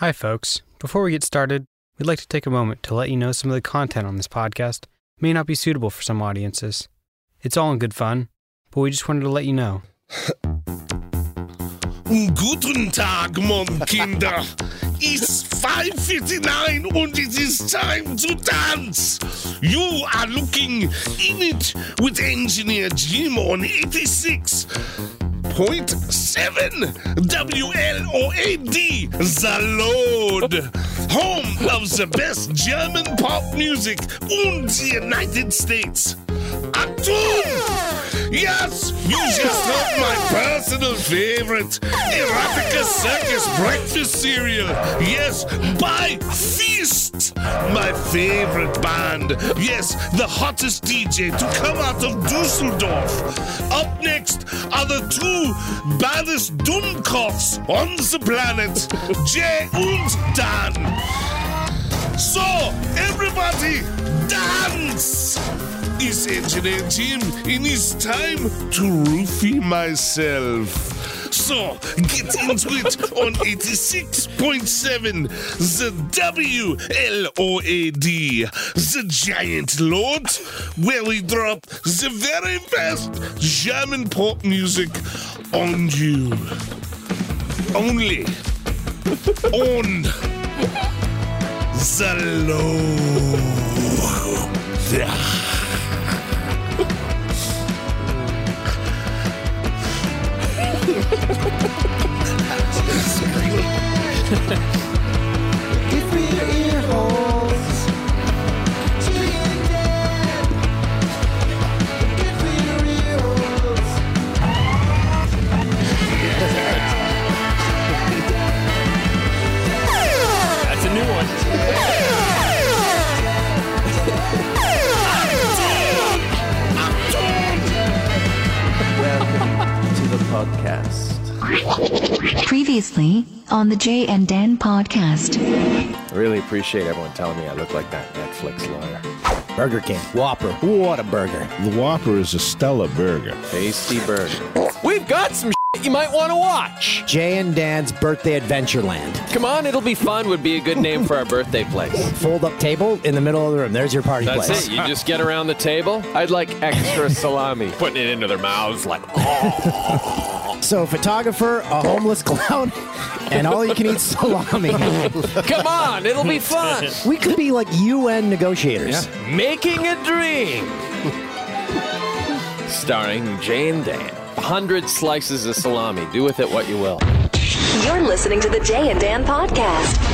Hi, folks. Before we get started, we'd like to take a moment to let you know some of the content on this podcast may not be suitable for some audiences. It's all in good fun, but we just wanted to let you know. Guten Tag, mon Kinder. It's 5.59 and it is time to dance. You are looking in it with Engineer Jim on 86.7 WLOAD, Lord. Home of the best German pop music in the United States. Achtung! Yes, you just heard my personal favorite, Erotica Circus breakfast cereal. Yes, by Feast, my favorite band. Yes, the hottest DJ to come out of Dusseldorf. Up next are the two baddest Dummkopfs on the planet, Jay and Dan. So, everybody, dance! It's Engineer Jim, it's time to roofie myself. So, get into it on 86.7, the WLOAD, the Giant Lord, where we drop the very best German pop music on you. Only on the Lord. Give me your ear holes. Previously on the Jay and Dan podcast. I really appreciate everyone telling me I look like that Netflix lawyer. Burger King, Whopper, what a burger. The Whopper is a Stella burger. Tasty burger. We've got some shit you might want to watch. Jay and Dan's Birthday Adventureland. Come on, it'll be fun would be a good name for our birthday place. Fold up table in the middle of the room. There's your party That's place. it. You just get around the table. I'd like extra salami. Putting it into their mouths like, oh. So, photographer, a homeless clown, and all you can eat salami. come on, it'll be fun. we could be like UN negotiators. Making a dream. Starring Jane Dan. A hundred slices of salami. Do with it what you will. You're listening to the Jay and Dan podcast.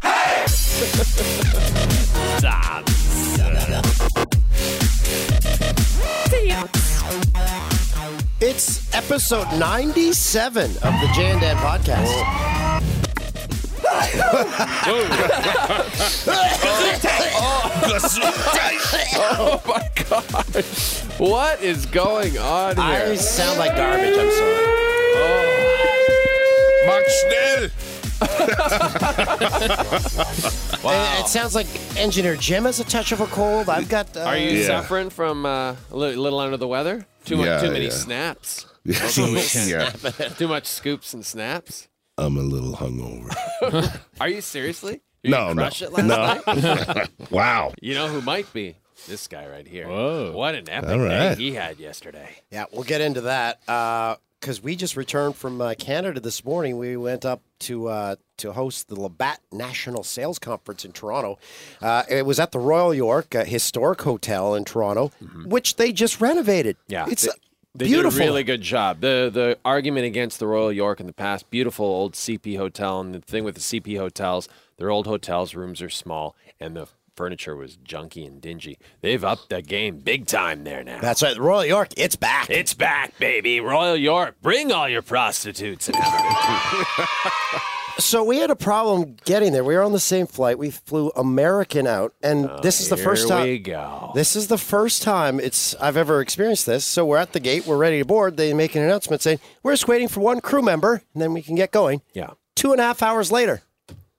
It's episode 97 of the Jay and Dan podcast. Oh my god. What is going on here? I sound like garbage. I'm sorry. Oh. Mach schnell! Uh, It sounds like Engineer Jim has a touch of a cold. I've got. Uh, Are you Yeah. suffering from uh, a li- little under the weather? Too much, Yeah, too many yeah. snaps. yeah, Too much scoops and snaps. I'm a little hungover. Are you seriously? You No, didn't no, crush it last night? wow. You know who might be? This guy right here. Whoa. What an epic All day he had yesterday. Yeah, we'll get into that because we just returned from uh, Canada this morning. We went up to uh, to host the Labatt National Sales Conference in Toronto. Uh, it was at the Royal York a historic hotel in Toronto, which they just renovated. Mm-hmm. Yeah, it's they, uh, they beautiful. did a really good job. The the argument against the Royal York in the past, beautiful old CP hotel, and the thing with the CP hotels, their old hotels rooms are small, and the furniture was junky and dingy. They've upped the game big time there now. That's right, Royal York. It's back. it's back, baby. Royal York, bring all your prostitutes and have a good time. So we had a problem getting there. We were on the same flight. We flew American out, and uh, this is the first Oh, Here time. we go. This is the first time it's I've ever experienced this. So we're at the gate, we're ready to board. They make an announcement saying we're just waiting for one crew member, and then we can get going. yeah. Two and a half hours later,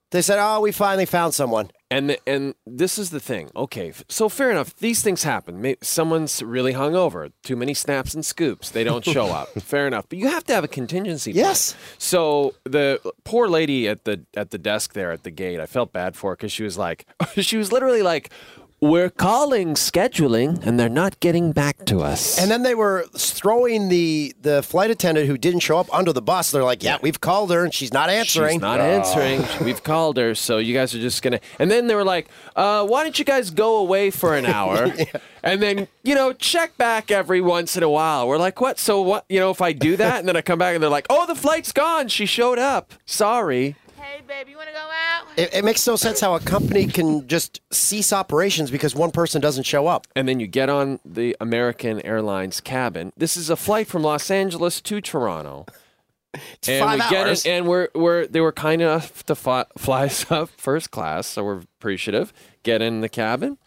they said, "Oh, we finally found someone." And the, and this is the thing. Okay, so fair enough. These things happen. May someone's really hungover. Too many snaps and scoops. They don't show up. fair enough. But you have to have a contingency. plan. Yes. So the poor lady at the at the desk there at the gate, I felt bad for her because she was like, she was literally like, "We're calling scheduling, and they're not getting back to us." And then they were throwing the the flight attendant who didn't show up under the bus. They're like, "Yeah, we've called her and she's not answering." She's not answering. We've called her, so you guys are just gonna. And then they were like, uh, "Why don't you guys go away for an hour, and then you know check back every once in a while?" We're like, "What? So what? You know, if I do that, and then I come back and they're like, "Oh, the flight's gone. She showed up. Sorry." Hey, babe, you want to go out? It, it makes no sense how a company can just cease operations because one person doesn't show up. And then you get on the American Airlines cabin. This is a flight from Los Angeles to Toronto. It's and five we get hours. it, and we're we're they were kind enough to fly, fly us up first class, so we're appreciative. Get in the cabin.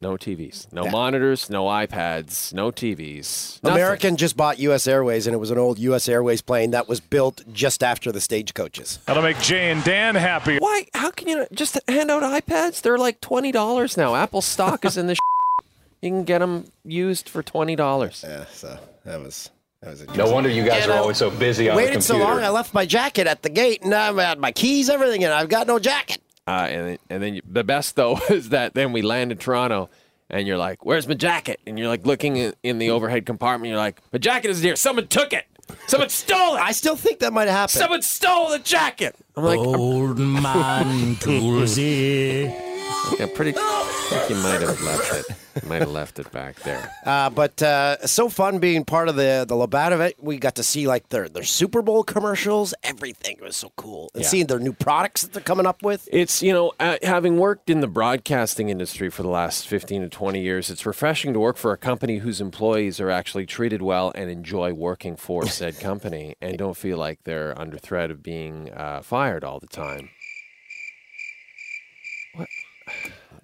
No TVs, no monitors, no iPads, no TVs. nothing. American just bought U.S. Airways, and it was an old U.S. Airways plane that was built just after the stagecoaches. That'll make Jay and Dan happy. Why? How can you just hand out iPads? They're like twenty dollars now. Apple stock is in the. you can get them used for twenty dollars. Yeah, so that was that was. No wonder you guys And are I always so busy on the Waited computer. so long, I left my jacket at the gate, and I had my keys, everything, and I've got no jacket. Uh, and then, and then you, the best though is that then we land in Toronto, and you're like, "Where's my jacket?" And you're like looking in, in the overhead compartment. You're like, "My jacket isn't here. Someone took it. Someone stole it. I still think that might happen. Someone stole the jacket." I'm like, Old man Toolsy. "I'm pretty. I think you might have left it. Might have left it back there." Uh, but uh, so fun being part of the the Labatt event. We got to see like their their Super Bowl commercials. Everything It was so cool, and Yeah. seeing their new products that they're coming up with. It's, you know, uh, having worked in the broadcasting industry for the last 15 to 20 years, it's refreshing to work for a company whose employees are actually treated well and enjoy working for said company and don't feel like they're under threat of being uh, fired all the time.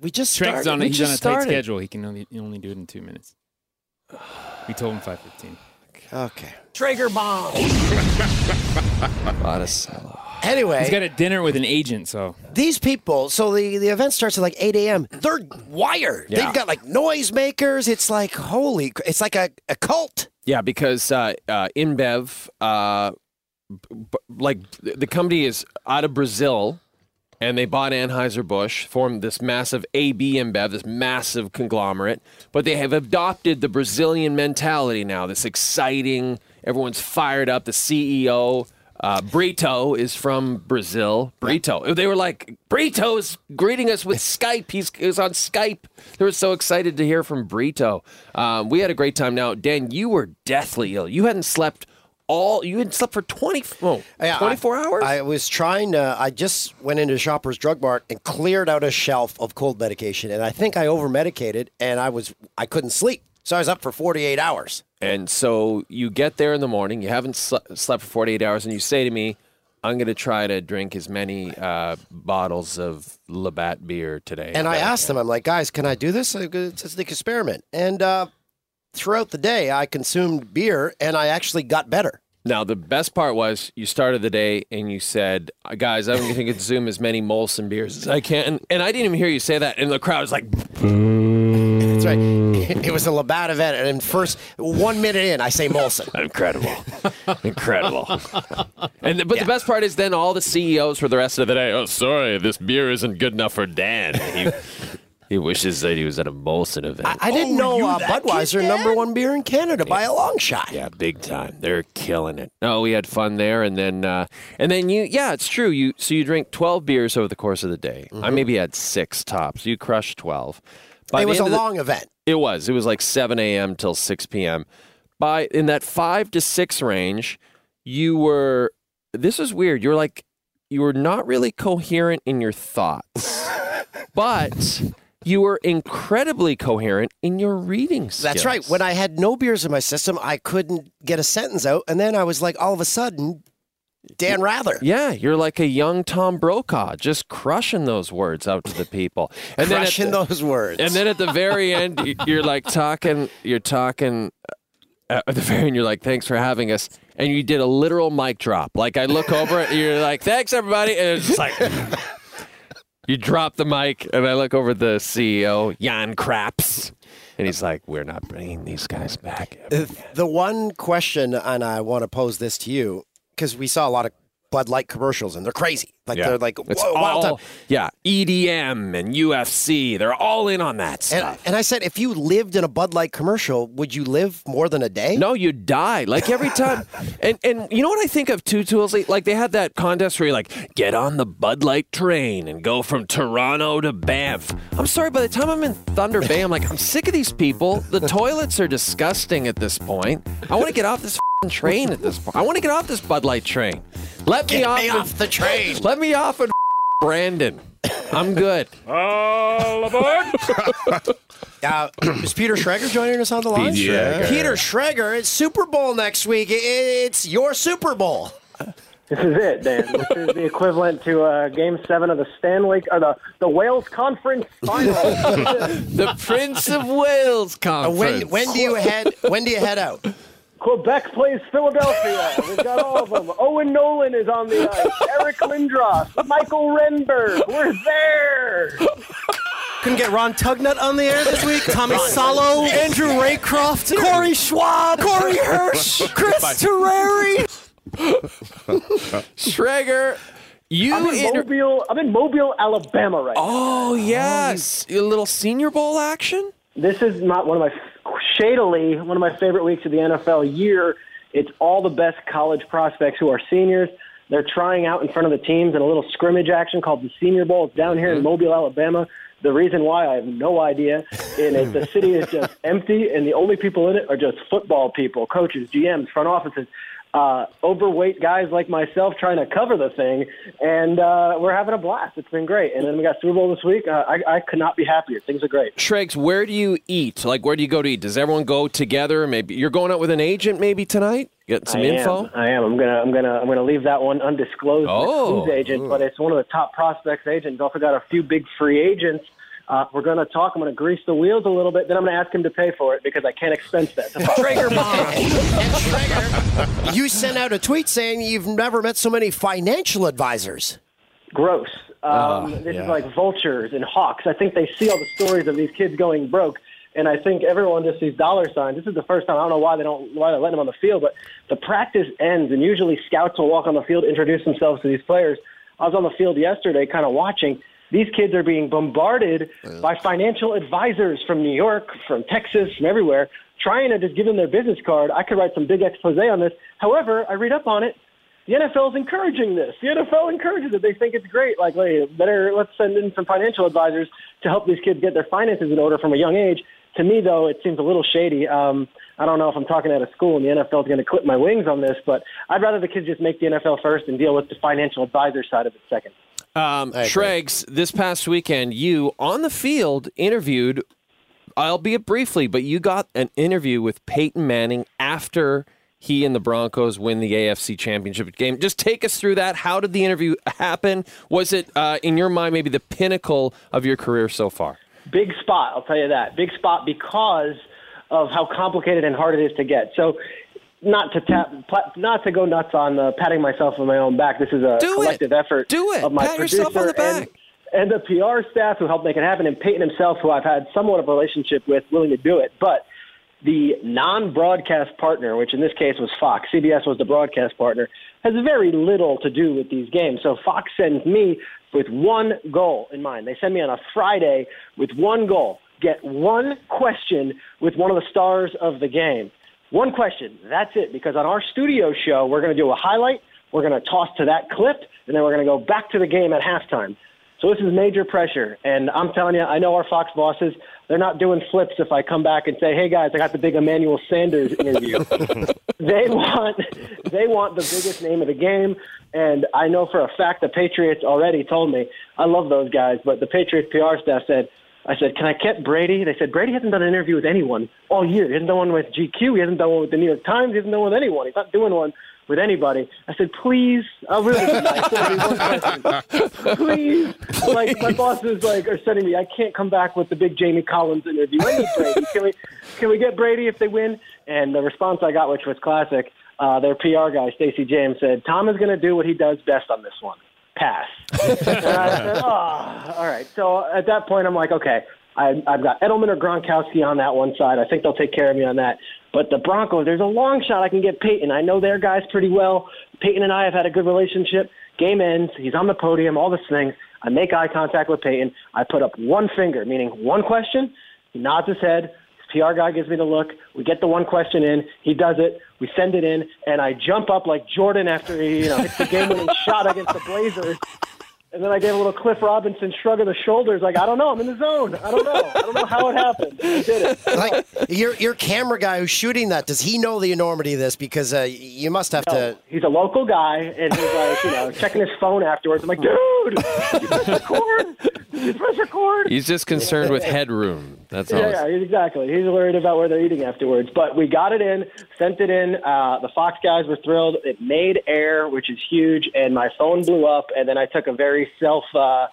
We just Trent's started. on, we he's just on a started. tight schedule. He can only, only do it in two minutes. We told him 515. Okay. Schrager bomb. A lot of sell Anyway, He's got a dinner with an agent, so these people. So the the event starts at like eight a.m. They're wired. Yeah. They've got like noisemakers. It's like holy. It's like a, a cult. Yeah, because uh, uh, InBev, uh, b- b- like the company is out of Brazil, and they bought Anheuser Busch, formed this massive AB InBev, this massive conglomerate. But they have adopted the Brazilian mentality now. This exciting, everyone's fired up. The CEO. Uh, Brito is from Brazil. Brito. They were like, Brito's greeting us with Skype. He's, he was on Skype. They were so excited to hear from Brito. Um, we had a great time. Now, Dan, you were deathly ill. You hadn't slept all, you hadn't slept for 20, oh, Yeah, 24 I- hours? I was trying to. I just went into Shoppers Drug Mart and cleared out a shelf of cold medication, and I think I over medicated, and I was I couldn't sleep, so I was up for forty eight hours. And so you get there in the morning, you haven't sle- slept for 48 hours, and you say to me, I'm going to try to drink as many uh, bottles of Labatt beer today. And I asked them, I'm like, guys, can I do this? It's an experiment. And uh, throughout the day, I consumed beer, and I actually got better. Now, the best part was you started the day and you said, guys, I'm going to consume as many Molson beers as I can. And I didn't even hear you say that. And the crowd was like, That's right. It was a Labatt event, and first one minute in, I say Molson. Incredible. Incredible. and the, but the best part is then all the CEOs for the rest of the day. Oh, sorry, this beer isn't good enough for Dan. He, he wishes that he was at a Molson event. I, I didn't know uh, Budweiser number one beer in Canada by a long shot. yeah, big time. They're killing it. Oh, we had fun there, and then uh, and then you. Yeah, it's true. You so you drink twelve beers over the course of the day. I maybe had six tops. You crushed twelve. By it was a the- long event. It was. It was like 7 a.m. till 6 p.m. By in that five to six range, you were. This is weird. You're like, you were not really coherent in your thoughts, but you were incredibly coherent in your reading skills. That's right. When I had no beers in my system, I couldn't get a sentence out, and then I was like, all of a sudden, Dan Rather. Yeah, you're like a young Tom Brokaw, just crushing those words out to the people, and then Crushing the- those words. And then at the very end, you're like talking, you're talking. uh, At the very end, you're like, "Thanks for having us," and you did a literal mic drop. Like I look over it, you're like, "Thanks, everybody," and it's just like, You drop the mic, and I look over the CEO, Jan Craps, and he's like, "We're not bringing these guys back." The one question, and I want to pose this to you, because we saw a lot of Bud Light commercials, and they're crazy. Like Yeah. they're like It's whoa, all- time. Yeah, EDM and UFC, they're all in on that And, stuff. and I said, if you lived in a Bud Light commercial, would you live more than a day? No, you'd die. Like every time. and and you know what I think of two Tools? Like they had that contest where you like get on the Bud Light train and go from Toronto to Banff. I'm sorry, by the time I'm in Thunder Bay, I'm like, I'm sick of these people. The toilets are disgusting at this point. I want to get off this train at this point. I want to get off this Bud Light train. Let me off, me and- off the train. Let me off and Brandon. I'm good. All aboard! Uh, is Peter Schrager joining us on the line? Peter Schrager. Peter Schrager, it's Super Bowl next week. It's your Super Bowl. This is it, Dan. This is the equivalent to uh, Game Seven of the Stanley or the the Wales Conference Final. The Prince of Wales Uh, conference. when when do you head when do you head out? Quebec plays Philadelphia. We've got all of them. Owen Nolan is on the ice. Eric Lindros, Mikael Renberg. We're there. Couldn't get Ron Tugnutt on the air this week. Tommy Salo, Andrew Raycroft, Corey Schwab, Corey Hirsch, Chris Terreri. Schrager, you I'm in inter- Mobile. I'm in Mobile, Alabama right oh, now. Oh yes, um, a little Senior Bowl action. This is not one of my shadily one of my favorite weeks of the NFL year. It's all the best college prospects who are seniors. They're trying out in front of the teams in a little scrimmage action called the Senior Bowl. It's down here in mm-hmm. Mobile, Alabama. The reason why I have no idea. And it, the city is just empty, and the only people in it are just football people, coaches, GMs, front offices, uh, overweight guys like myself trying to cover the thing. And uh, we're having a blast. It's been great. And then we got Super Bowl this week. Uh, I, I could not be happier. Things are great. Shregs, where do you eat? Like, where do you go to eat? Does everyone go together? Maybe you're going out with an agent. Maybe tonight. Get some I info. Am. I am. I'm gonna. I'm gonna. I'm gonna leave that one undisclosed. Oh. agent, but it's one of the top prospects agents. Also got a few big free agents. Uh, we're gonna talk. I'm gonna grease the wheels a little bit. Then I'm gonna ask him to pay for it because I can't expense that. Schrager bomb. And Schrager, you sent out a tweet saying you've never met so many financial advisors. Gross. Um, Oh, this yeah. is like vultures and hawks. I think they see all the stories of these kids going broke, and I think everyone just sees dollar signs. This is the first time. I don't know why they don't why they're letting them on the field, but the practice ends, and usually scouts will walk on the field, introduce themselves to these players. I was on the field yesterday, kind of watching. These kids are being bombarded by financial advisors from New York, from Texas, from everywhere, trying to just give them their business card. I could write some big expose on this. However, I read up on it. The NFL is encouraging this. The NFL encourages it. They think it's great. Like, hey, better let's send in some financial advisors to help these kids get their finances in order from a young age. To me, though, it seems a little shady. Um, I don't know if I'm talking out of school and the NFL is going to clip my wings on this, but I'd rather the kids just make the NFL first and deal with the financial advisor side of it second. Um, Shregs, this past weekend, you on the field interviewed, albeit briefly, but you got an interview with Peyton Manning after he and the Broncos win the AFC Championship game. Just take us through that. How did the interview happen? Was it, uh, in your mind, maybe the pinnacle of your career so far? Big spot, I'll tell you that. Big spot because of how complicated and hard it is to get. So, not to tap, not to go nuts on uh, patting myself on my own back. This is a Do it. collective effort Do it. of my Pat producer yourself on the and, and the PR staff who helped make it happen, and Peyton himself, who I've had somewhat of a relationship with, willing to do it. But the non-broadcast partner, which in this case was Fox, CBS was the broadcast partner, has very little to do with these games. So Fox sends me with one goal in mind. They send me on a Friday with one goal: get one question with one of the stars of the game. One question. That's it. Because on our studio show, we're going to do a highlight. We're going to toss to that clip, and then we're going to go back to the game at halftime. So this is major pressure, and I'm telling you, I know our Fox bosses. They're not doing flips if I come back and say, "Hey guys, I got the big Emmanuel Sanders interview." they want they want the biggest name of the game, and I know for a fact the Patriots already told me. I love those guys, but the Patriots PR staff said. I said, "Can I get Brady?" They said, "Brady hasn't done an interview with anyone all year. He hasn't done one with GQ. He hasn't done one with the New York Times. He hasn't done one with anyone. He's not doing one with anybody." I said, "Please, I'll really be nice. It'll be one question. Please." Like my bosses like are sending me. I can't come back with the big Jamie Collins interview. I need Brady. Can we can we get Brady if they win? And the response I got, which was classic, uh, their PR guy Stacey James said, "Tom is going to do what he does best on this one." Pass. and I said, oh, all right. So at that point, I'm like, okay, I, I've got Edelman or Gronkowski on that one side. I think they'll take care of me on that. But the Broncos, there's a long shot I can get Peyton. I know their guys pretty well. Peyton and I have had a good relationship. Game ends. He's on the podium, all this thing. I make eye contact with Peyton. I put up one finger, meaning one question. He nods his head. His PR guy gives me the look. We get the one question in. He does it. We send it in, and I jump up like Jordan after he you know hits the game-winning shot against the Blazers. And then I gave a little Cliff Robinson shrug of the shoulders, like I don't know, I'm in the zone. I don't know. I don't know how it happened. I did it. like your your camera guy who's shooting that, does he know the enormity of this? Because uh, you must have to. He's a local guy, and he's like, you know, checking his phone afterwards. I'm like, dude, did you press record? Did you press record? He's just concerned with headroom. That's all. Yeah, yeah, exactly. He's worried about where they're eating afterwards. But we got it in, sent it in. Uh, the Fox guys were thrilled. It made air, which is huge, and my phone blew up. And then I took a very self. Uh,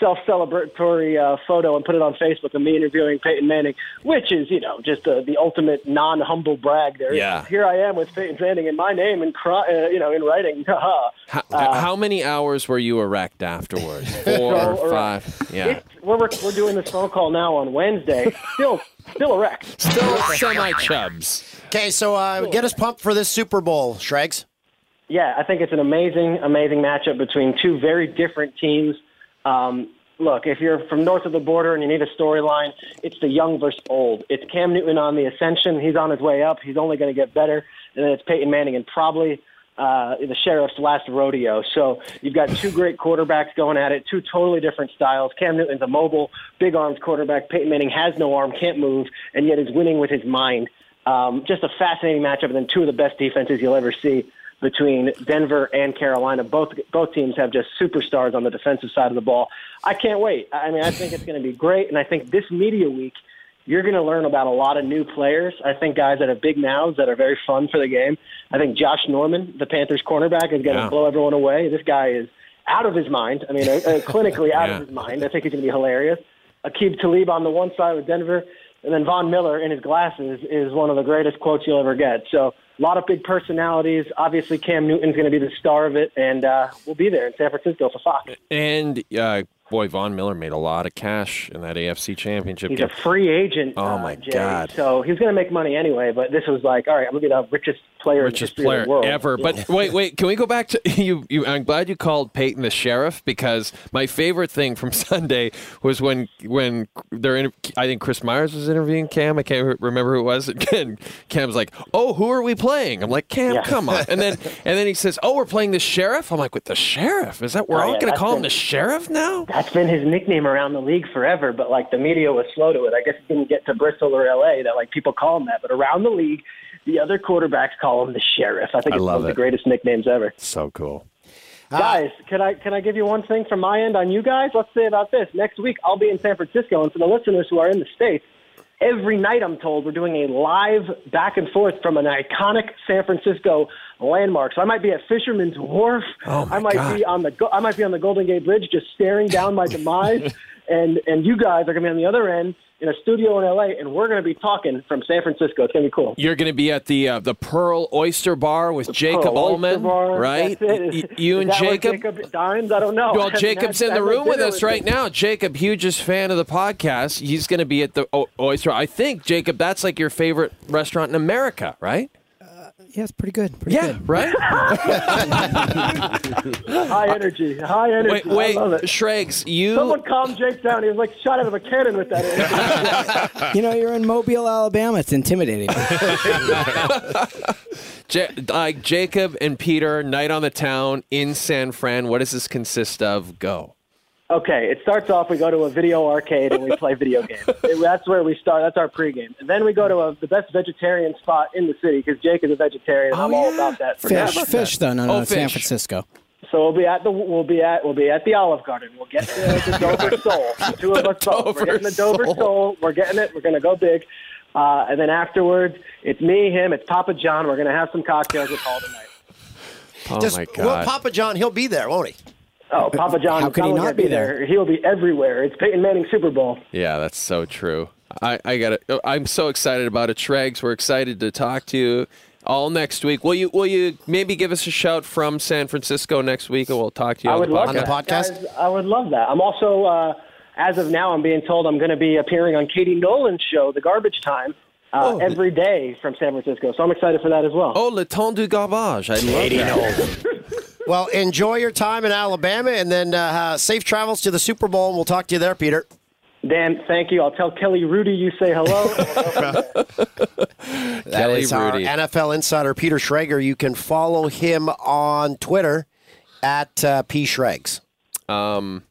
self-celebratory uh, photo and put it on Facebook of me interviewing Peyton Manning, which is, you know, just uh, the ultimate non-humble brag. There, Yeah. here I am with Peyton Manning in my name and cry, uh, you know, in writing. How, Uh, how many hours were you erect afterwards? Four, So, uh, five? Yeah. We're we're doing this phone call now on Wednesday. Still, still erect. Still semi chubs. Okay, so uh, get us pumped for this Super Bowl, Shregs. Yeah, I think it's an amazing, amazing matchup between two very different teams. Um, look, if you're from north of the border and you need a storyline, it's the young versus old. It's Cam Newton on the ascension. He's on his way up. He's only going to get better. And then it's Peyton Manning and probably uh, the sheriff's last rodeo. So you've got two great quarterbacks going at it, two totally different styles. Cam Newton's a mobile, big arms quarterback. Peyton Manning has no arm, can't move, and yet is winning with his mind. Um, just a fascinating matchup, and then two of the best defenses you'll ever see between Denver and Carolina. Both both teams have just superstars on the defensive side of the ball. I can't wait. I mean, I think it's going to be great, and I think this media week you're going to learn about a lot of new players. I think guys that have big mouths that are very fun for the game. I think Josh Norman, the Panthers cornerback, is going to Yeah. blow everyone away. This guy is out of his mind. I mean, uh, uh, clinically out Yeah. of his mind. I think he's going to be hilarious. Aqib Talib on the one side with Denver, and then Von Miller in his glasses is one of the greatest quotes you'll ever get. So a lot of big personalities. Obviously, Cam Newton's going to be the star of it, and uh, we'll be there in San Francisco for Fox. And uh, boy, Von Miller made a lot of cash in that AFC Championship He's game. a free agent. Oh, uh, my Jay. God. So he's going to make money anyway. But this was like, all right, I'm going to be the richest player, richest player of the world. ever. But wait, wait, can we go back to you, you? I'm glad you called Peyton the sheriff because my favorite thing from Sunday was when when they're in. I think Chris Myers was interviewing Cam. I can't remember who it was. And Cam's like, "Oh, who are we playing?" I'm like, "Cam, Yeah. come on!" And then and then he says, "Oh, we're playing the sheriff." I'm like, "With the sheriff? Is that we're Oh, all yeah, going to call him the sheriff now?" That's been his nickname around the league forever, but like the media was slow to it. I guess it didn't get to Bristol or LA that like people call him that, but around the league, the other quarterbacks call him the sheriff. I think I it's love one of it. the greatest nicknames ever. So cool. Uh, guys, can I can I give you one thing from my end on you guys? Let's say about this. Next week I'll be in San Francisco, and for the listeners who are in the states, every night I'm told we're doing a live back and forth from an iconic San Francisco landmark. So I might be at Fisherman's Wharf. Oh I might be on the I might be on the Golden Gate Bridge, just staring down my demise, and and you guys are going to be on the other end in a studio in LA, and we're going to be talking from San Francisco. It's going to be cool. You're going to be at the uh, the Pearl Oyster Bar with Jacob Pearl Ullman, Bar, right? that's it. Y- Is you and Jacob. Jacob dines? I don't know. Well, Jacob's had- in the room with us right now. Jacob, hugest fan of the podcast. He's going to be at the o- Oyster. I think Jacob, that's like your favorite restaurant in America, right? Yeah, it's pretty good. Pretty yeah, good. right. High energy, high energy. wait, wait, I love it. Shregs, you. Someone calm Jake down. He was like shot out of a cannon with that. energy. you know, you're in Mobile, Alabama. It's intimidating. Ja- like Jacob and Peter, night on the town in San Fran. What does this consist of? Go. Okay, it starts off. We go to a video arcade and we play video games. It- that's where we start. That's our pregame. And then we go to a, the best vegetarian spot in the city because Jake is a vegetarian. and I'm all about that. fish, fish, though. No, no, Oh, San. Francisco. So we'll be at the we'll be at we'll be at the Olive Garden. We'll get the, the Dover Sole. The two of us both. We're getting the Dover Sole. Sole. We're getting it. We're gonna go big. Uh, and then afterwards, it's me, him, it's Papa John. We're gonna have some cocktails. We'll call it a night. Oh Just, my God! Well, Papa John, he'll be there, won't he? Oh, Papa John! How could he not be there? He'll be everywhere. It's Peyton Manning Super Bowl. Yeah, that's so true. I, I got it. I'm so excited about it. Shregs, we're excited to talk to you. all next week. Will you will you maybe give us a shout from San Francisco next week, and we'll talk to you I on would the love podcast. that. Guys, I would love that. I'm also, uh, as of now, I'm being told I'm going to be appearing on Katie Nolan's show, The Garbage Time, uh, Oh. every day from San Francisco. So I'm excited for that as well. Oh, Le Temps du Garbage. I love Katie that. Nolan. Well, enjoy your time in Alabama, and then uh, uh, safe travels to the Super Bowl. And we'll talk to you there, Peter. Dan, thank you. I'll tell Kelly Rudy you say hello. That Kelly is our Rudy. NFL insider, Peter Schrager. You can follow him on Twitter at uh, P Schregs. Um,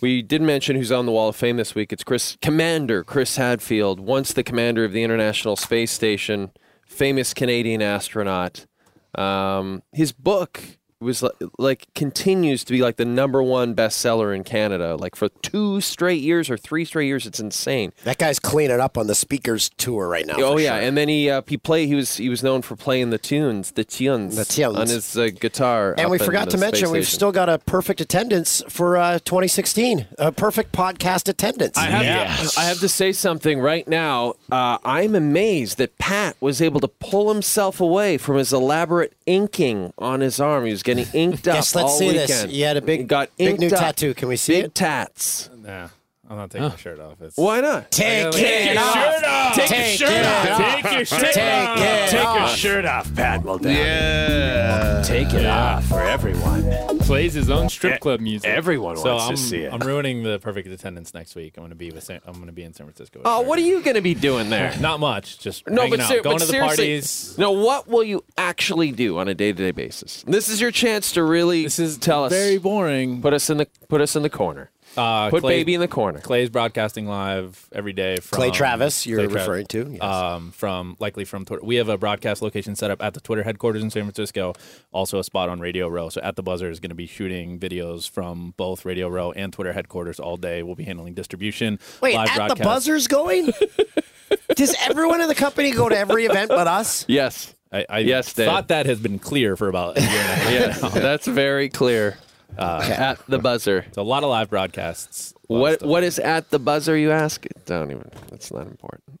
we did mention who's on the Wall of Fame this week. It's Chris Commander Chris Hadfield, once the commander of the International Space Station, famous Canadian astronaut. Um, his book was like, like continues to be like the number one bestseller in Canada, like for two straight years or three straight years. It's insane. That guy's cleaning up on the speakers tour right now. oh yeah, sure. and then he uh, he play he was he was known for playing the tunes, the tunes, The tunes. on his uh, guitar. And we forgot to mention space we've station. still got a perfect attendance for uh, 2016. A perfect podcast attendance. I have, I have to say something right now. Uh, I'm amazed that Pat was able to pull himself away from his elaborate inking on his arm. He was getting inked up Yes, let's all see weekend. this. You had a big, He got big inked new up. tattoo. Can we see Big it? tats. Nah, I'm not taking my shirt off. It's Why not? Take, Take it your off. shirt off. Take, Take your it shirt off. off. Take your shirt Take off. it Take your off. Shirt off, Pat. Well. Yeah. Take it off for everyone. plays his own strip club music. everyone so wants to I'm, see it. I'm ruining the perfect attendance next week. I'm going to be with. San, I'm going to be in San Francisco. with Oh, her. what are you going to be doing there? Not much. Just No, hanging but, out, ser- going but to the seriously, parties. no. What will you actually do on a day-to-day basis? This is your chance to really This is tell us. very boring. Put us in the put us in the corner. Uh, Put Clay- baby in the corner. Clay's broadcasting live every day from Clay Travis, you're Clay Trav- referring to. Yes. um, from likely from Twitter. We have a broadcast location set up at the Twitter headquarters in San Francisco. Also a spot on Radio Row. So at the buzzer is going to be shooting videos from both Radio Row and Twitter headquarters all day. We'll be handling distribution. Wait, live at the buzzer's going? Does everyone in the company go to every event but us? Yes. I, I Yes, Dave. thought that has been clear for about a year and a half. Yes, that's very clear. At the buzzer. So a lot of live broadcasts. a lot of What what is at the buzzer? You ask. Don't even. That's not important.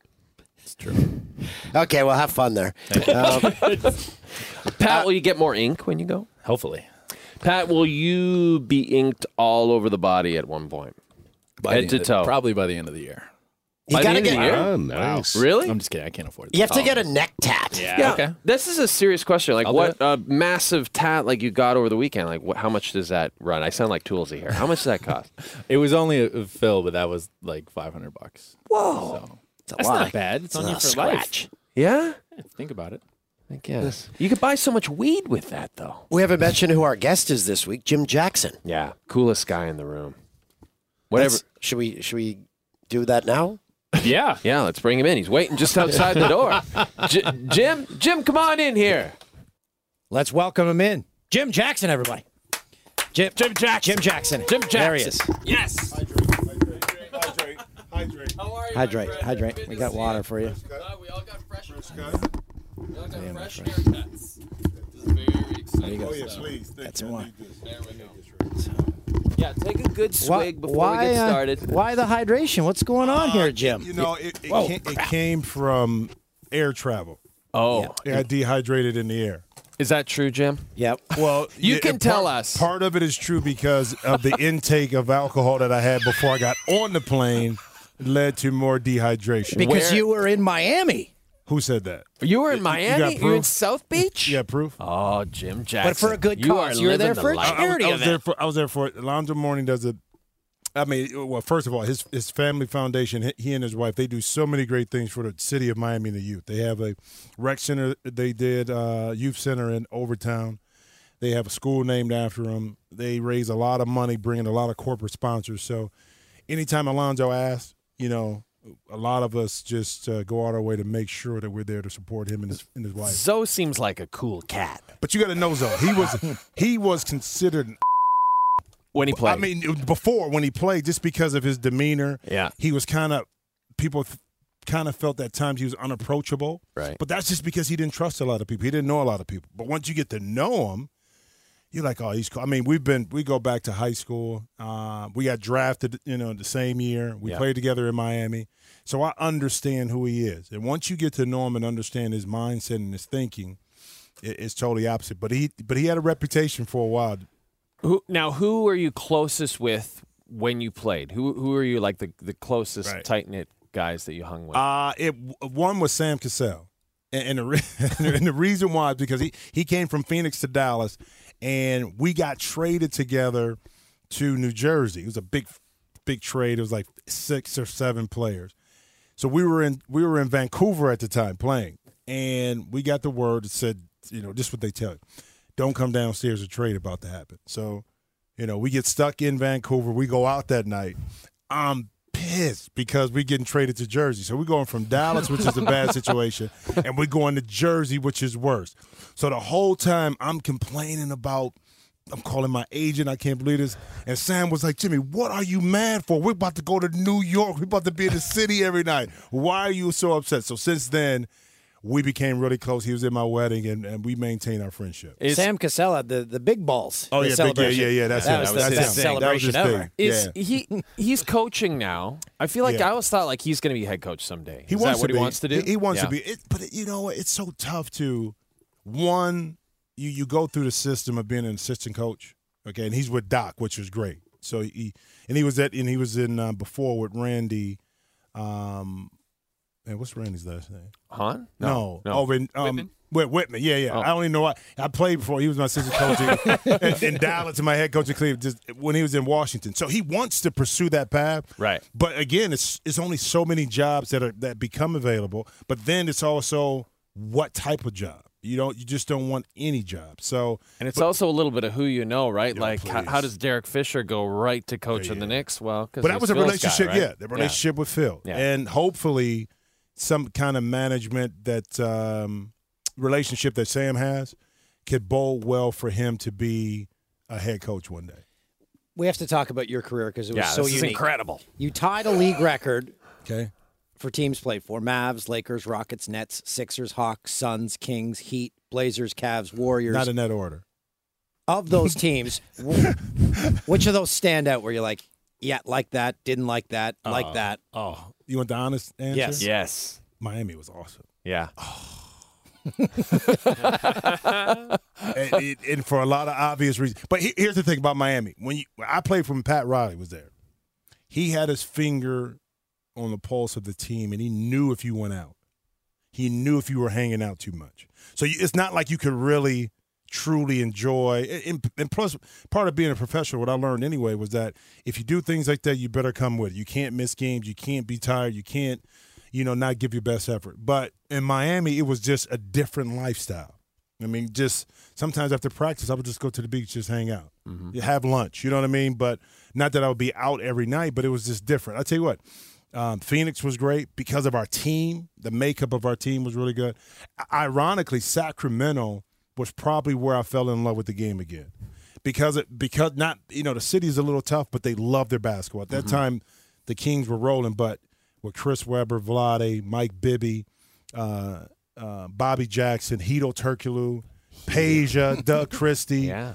It's true. Okay, well, have fun there. Um, Pat, will you get more ink when you go? Hopefully. Pat, will you be inked all over the body at one point? By Head to end of- toe. Probably by the end of the year. You By gotta end of get. the year? Oh, nice. Really? I'm just kidding. I can't afford it. You have to Oh. get a neck tat. Yeah. Okay. This is a serious question. Like, I'll do what it. uh, massive tat like you got over the weekend? Like, what, how much does that run? I sound like Toolsy here. How much does that cost? It was only a, a fill, but that was like 500 bucks. Whoa. So It's a that's lot. not bad. It's, on a you for scratch. life. Yeah. Yeah, think about it. I guess you could buy so much weed with that, though. We haven't mentioned who our guest is this week, Jim Jackson. Yeah, coolest guy in the room. Whatever. Let's- should we should we do that now? Yeah. Yeah, let's bring him in. He's waiting just outside the door. J- Jim, Jim, come on in here. Let's welcome him in. Jim Jackson, everybody. Jim, Jim Jackson. Jim Jackson. Jim There he is. Yes. Hydrate. Hydrate. Hydrate. How are you? Hydrate, hydrate. We got water for you. we all got fresh. cut. We all got Damn, fresh haircuts. This is very exciting. Oh, yeah, please. Thank That's you. I one. need this. There we go. Yeah, take a good Why, swig before why, we get uh, started. why the hydration? What's going on here, Jim? You know, it, it, Whoa, came, it came from air travel. oh, I dehydrated in the air. is that true, Jim? Yep. Well, You yeah, can part- tell us. Part of it is true because of the intake of alcohol that I had before I got on the plane led to more dehydration. Because Where- you were in Miami. Who said that? You were in Miami. got You, are in? South Beach. Yeah, proof. Oh, Jim Jackson. But for a good you cause. Are You were living there the for a life. I, I was, charity I was there for I was there for Alonzo Mourning does it. I mean, well, first of all, his his family foundation, he- he and his wife, they do so many great things for the city of Miami and the youth. They have a rec center. They did uh, youth center in Overtown. They have a school named after them. They raise a lot of money, bringing a lot of corporate sponsors. So, anytime Alonzo asks, you know, a lot of us just uh, go out our way to make sure that we're there to support him and his and his wife. Zo seems like a cool cat But you got to know, Zo. he was he was considered an when he played. I mean, before when he played, just because of his demeanor, Yeah. he was kind of people kind of felt that times he was unapproachable. Right. But that's just because he didn't trust a lot of people. He didn't know a lot of people. But once you get to know him, you're like, oh, he's cool. I mean, we've been we go back to high school. Uh, we got drafted, you know, the same year. We Yeah. played together in Miami, so I understand who he is. And once you get to know him and understand his mindset and his thinking, it, it's totally opposite. But he but he had a reputation for a while. Who now? Who are you closest with when you played? Who who are you like the the closest Right. tight knit guys that you hung with? Uh, it one was Sam Cassell, and, and, the, re- and the reason why is because he he came from Phoenix to Dallas, and we got traded together to New Jersey. It was a big big trade. It was like six or seven players. So we were in we were in Vancouver at the time playing, and we got the word that said, you know, just what they tell you, don't come downstairs. A trade about to happen. So, you know, we get stuck in Vancouver. We go out that night. I'm pissed because we're getting traded to Jersey. So we're going from Dallas, which is a bad situation, and we're going to Jersey, which is worse. So the whole time I'm complaining about. I'm calling my agent. I can't believe this. And Sam was like, Jimmy, what are you mad for? We're about to go to New York. We're about to be in the city every night. Why are you so upset? So since then, we became really close. He was in my wedding, and, and we maintained our friendship. Sam Casella, the, the big balls. Oh, the yeah, big- yeah, celebration. yeah, yeah, that's that it. was That the was- best celebration That was ever. thing. Is he he's coaching now? I feel like Yeah. I always thought like he's going to be head coach someday. He Is wants that what to he be. wants to do? He, he wants Yeah. to be. It, but you know? It's so tough to one. You you go through the system of being an assistant coach. Okay, and he's with Doc, which is great. So he and he was at and he was in uh, before with Randy. Um, man, what's Randy's last name? Hahn? No, No. over in um, Wittman? Whit- Wittman. Yeah, yeah. Oh. I don't even know why. I played before. He was my assistant coach in, in, in Dallas and my head coach in Cleveland just when he was in Washington. So he wants to pursue that path. Right. But again, it's it's only so many jobs that are that become available. But then it's also what type of job. You don't. You just don't want any job. So And it's but- also a little bit of who you know, right? Yeah, like, how, how does Derek Fisher go right to coach coaching the Knicks? Well, because But that was a relationship, guy, yeah, right? the relationship with Phil, Yeah. and hopefully some kind of management that um, relationship that Sam has could bode well for him to be a head coach one day. We have to talk about your career because it was Yeah, so this is unique. incredible. You tied a league record Okay, for teams played for Mavs, Lakers, Rockets, Nets, Sixers, Hawks, Suns, Kings, Heat, Blazers, Cavs, Warriors. not in that order. of those teams, which of those stand out where you're like, yeah, like that, didn't like that, like Uh, that? Oh, you want the honest answer? Yes. Yes. Miami was awesome. Yeah. and, it- and for a lot of obvious reasons. But he- here's the thing about Miami: when you, I played from Pat Riley was there, he had his finger on the pulse of the team, and he knew if you went out. He knew if you were hanging out too much. So you, it's not like you could really truly enjoy. And, and plus, part of being a professional, what I learned anyway was that if you do things like that, you better come with it. You can't miss games. You can't be tired. You can't, you know, not give your best effort. But in Miami, it was just a different lifestyle. I mean, just sometimes after practice, I would just go to the beach, just hang out, You have lunch. You know what I mean? But not that I would be out every night, but it was just different. I tell you what, um, Phoenix was great because of our team. The makeup of our team was really good. Ironically, Sacramento was probably where I fell in love with the game again, because it because not you know the city's a little tough, but they love their basketball. At that time, the Kings were rolling, but with Chris Webber, Vlade, Mike Bibby, uh, uh, Bobby Jackson, Hedo Turkoglu, Peja, Doug Christie. Yeah.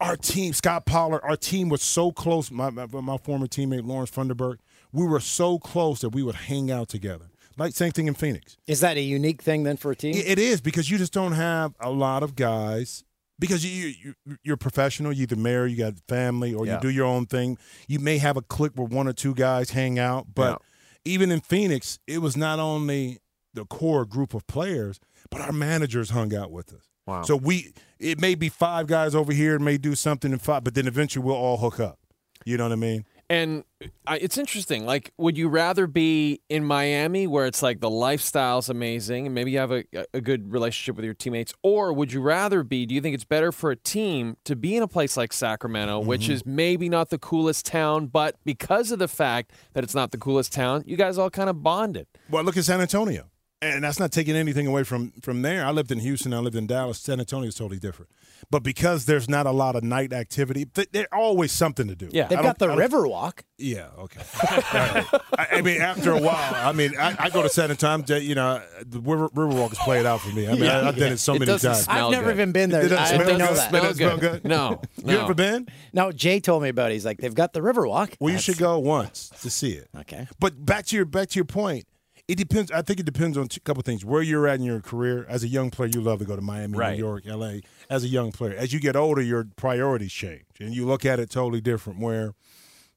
Our team, Scott Pollard, our team was so close. My, my, my former teammate Lawrence Funderburke, we were so close that we would hang out together. Like same thing in Phoenix. Is that a unique thing then for a team? It- is because you just don't have a lot of guys because you, you you're professional. You either marry, you got family, or Yeah. you do your own thing. You may have a clique where one or two guys hang out, but even in Phoenix, it was not only the core group of players, but our managers hung out with us. Wow. So we it may be five guys over here, may do something in five, but then eventually we'll all hook up. You know what I mean? And I, it's interesting. Like, would you rather be in Miami where it's like the lifestyle's amazing and maybe you have a, a good relationship with your teammates? Or would you rather be, do you think it's better for a team to be in a place like Sacramento, which Mm-hmm. is maybe not the coolest town, but because of the fact that it's not the coolest town, you guys all kind of bonded? Well, look at San Antonio. And that's not taking anything away from from there. I lived in Houston. I lived in Dallas. San Antonio is totally different. But because there's not a lot of night activity, th- there's always something to do. Yeah, they've I got the I river walk. Yeah. Okay. I, I mean, after a while, I mean, I, I go to San Antonio. You know, the river, Riverwalk is played out for me. I mean, I, have done it so It many times. smell I've never good. even been there. It doesn't I smell didn't know good. that. It doesn't smell good. No, You no. ever been? No, Jay told me about it. He's like, they've got the river walk. Well, you should go once to see it. Okay. But back to your back to your point. It depends. I think it depends on a couple things. Where you're at in your career. As a young player, you love to go to Miami, Right. New York, L.A. As a young player, as you get older, your priorities change, and you look at it totally different. Where,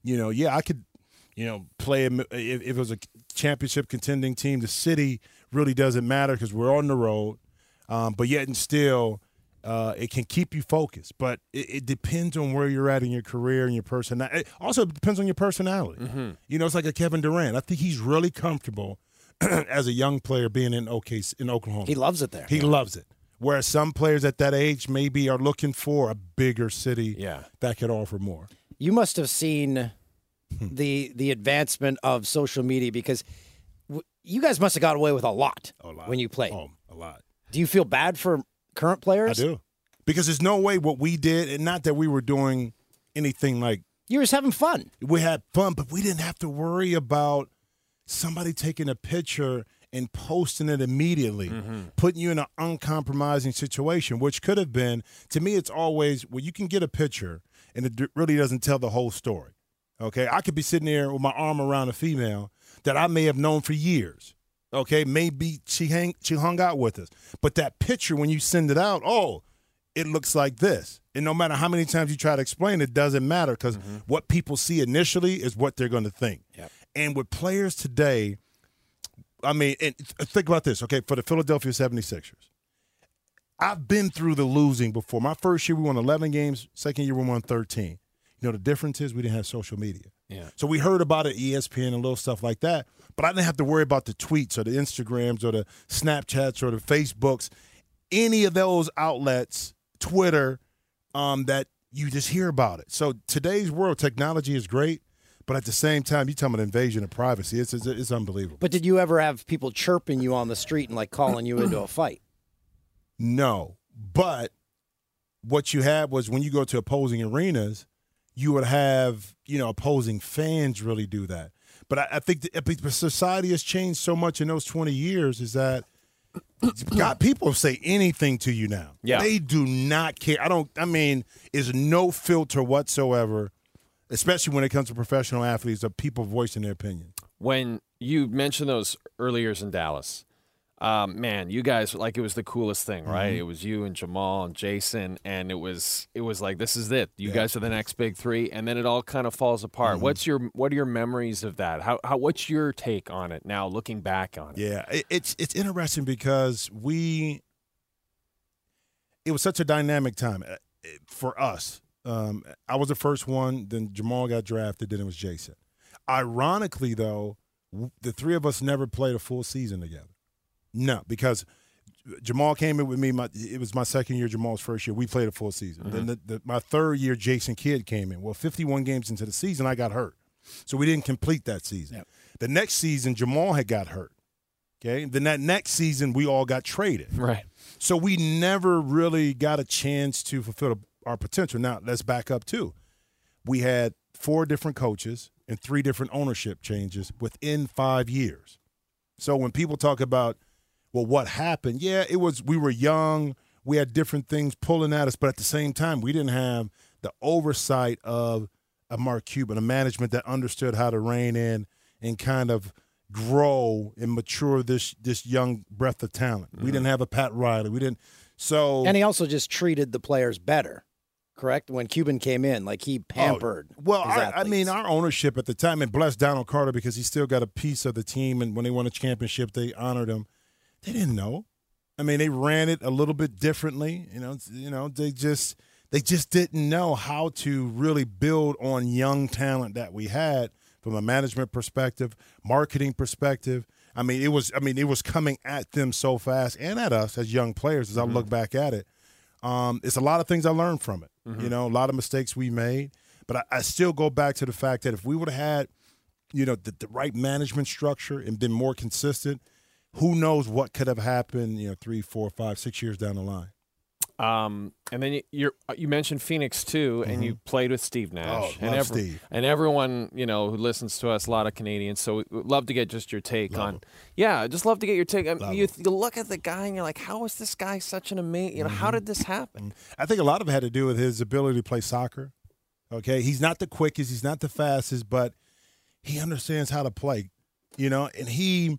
you know, yeah, I could, you know, play if, if it was a championship contending team. The city really doesn't matter because we're on the road, um, but yet and still. Uh, it can keep you focused, but it, it depends on where you're at in your career and your personality. Also, it also depends on your personality. You know, it's like a Kevin Durant. I think he's really comfortable as a young player being in OK in Oklahoma. He loves it there. He loves it. Whereas some players at that age maybe are looking for a bigger city Yeah. that could offer more. You must have seen hmm. the the advancement of social media because w- you guys must have got away with a lot, when you played. Oh, a lot. Do you feel bad for current players? I do. Because there's no way what we did, and not that we were doing anything like You were just having fun. we had fun, but we didn't have to worry about somebody taking a picture and posting it immediately, mm-hmm. putting you in an uncompromising situation, which could have been, to me, it's always, well, you can get a picture and it d- really doesn't tell the whole story. Okay. I could be sitting there with my arm around a female that I may have known for years. Okay. Maybe she hang, she hung out with us. But that picture, when you send it out, oh, it looks like this. And no matter how many times you try to explain it, doesn't matter because mm-hmm. what people see initially is what they're going to think. And with players today, I mean, and think about this, okay, for the Philadelphia 76ers. I've been through the losing before. My first year, we won 11 games. Second year, we won 13. You know, the difference is we didn't have social media. Yeah. So we heard about it, ESPN and little stuff like that, but I didn't have to worry about the tweets or the Instagrams or the Snapchats or the Facebooks, any of those outlets, Twitter, um, that you just hear about it. So today's world, technology is great, but at the same time, you talking about invasion of privacy. It's, it's, it's unbelievable. But did you ever have people chirping you on the street and like calling you into a fight? No, but what you had was when you go to opposing arenas, you would have you know opposing fans really do that. But I, I think the, the society has changed so much in those twenty years. Is that God? People say anything to you now. Yeah. they do not care. I don't. I mean, is no filter whatsoever, especially when it comes to professional athletes of people voicing their opinion. when you mentioned those early years in Dallas, um, man, you guys like it was the coolest thing, right? Mhm. It was you and Jamal and Jason, and it was it was like this is it. You guys are the next big three, and then it all kind of falls apart. Mm-hmm. What's your what are your memories of that? How how what's your take on it now, looking back on it? Yeah, it, it's it's interesting because we it was such a dynamic time uh, for us. Um, I was the first one, then Jamal got drafted, then it was Jason. Ironically, though, the three of us never played a full season together. No, because Jamal came in with me. My it was my second year. Jamal's first year. We played a full season. Then the, the, my third year, Jason Kidd came in. Well, 51 games into the season, I got hurt, so we didn't complete that season. The next season, Jamal had got hurt. Okay, then that next season, we all got traded. Right. So we never really got a chance to fulfill our potential. Now let's back up too. We had four different coaches and three different ownership changes within five years. So when people talk about, well, what happened? Yeah, it was we were young. We had different things pulling at us, but at the same time, we didn't have the oversight of a Mark Cuban, a management that understood how to rein in and kind of grow and mature this this young breath of talent. We mm-hmm. didn't have a Pat Riley. We didn't. So And he also just treated the players better, correct? When Cuban came in, like he pampered. Oh, well, our, I mean, our ownership at the time, and bless Donald Carter because he still got a piece of the team. And when they won a championship, they honored him. They didn't know. I mean, they ran it a little bit differently. You know, you know, they just they just didn't know how to really build on young talent that we had from a management perspective, marketing perspective. I mean, it was I mean, it was coming at them so fast and at us as young players as I look back at it. Um, it's a lot of things I learned from it. You mm-hmm. know, a lot of mistakes we made. But I, I still go back to the fact that if we would have had, you know, the, the right management structure and been more consistent, who knows what could have happened? You know, three, four, five, six years down the line. Um, and then you, you're, uh, you mentioned Phoenix too, and you mm-hmm. played with Steve Nash. Oh, and love Steve. And everyone, you know, who listens to us, a lot of Canadians. So we'd love to get just your take on. Yeah, just love to get your take. Um, I mean, you, you look at the guy and you're like, how is this guy such an amazing? You know, how mm-hmm. did this happen? Mm-hmm. I think a lot of it had to do with his ability to play soccer. Okay, he's not the quickest, he's not the fastest, but he understands how to play. You know, and he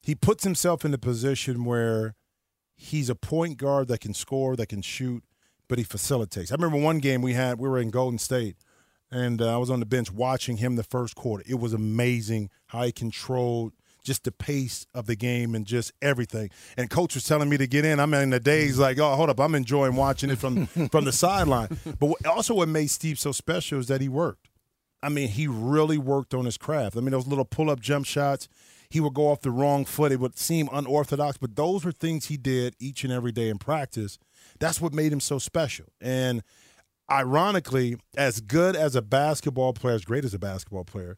he puts himself in a position where he's a point guard that can score, that can shoot, but he facilitates. I remember one game we had, we were in Golden State, and uh, I was on the bench watching him the first quarter. It was amazing how he controlled just the pace of the game and just everything. And coach was telling me to get in. I'm in the days like, oh, hold up, I'm enjoying watching it from from the sideline. But also, what made Steve so special is that he worked. I mean, he really worked on his craft. I mean, those little pull up jump shots, he would go off the wrong foot. It would seem unorthodox, but those were things he did each and every day in practice. That's what made him so special. And ironically, as good as a basketball player, as great as a basketball player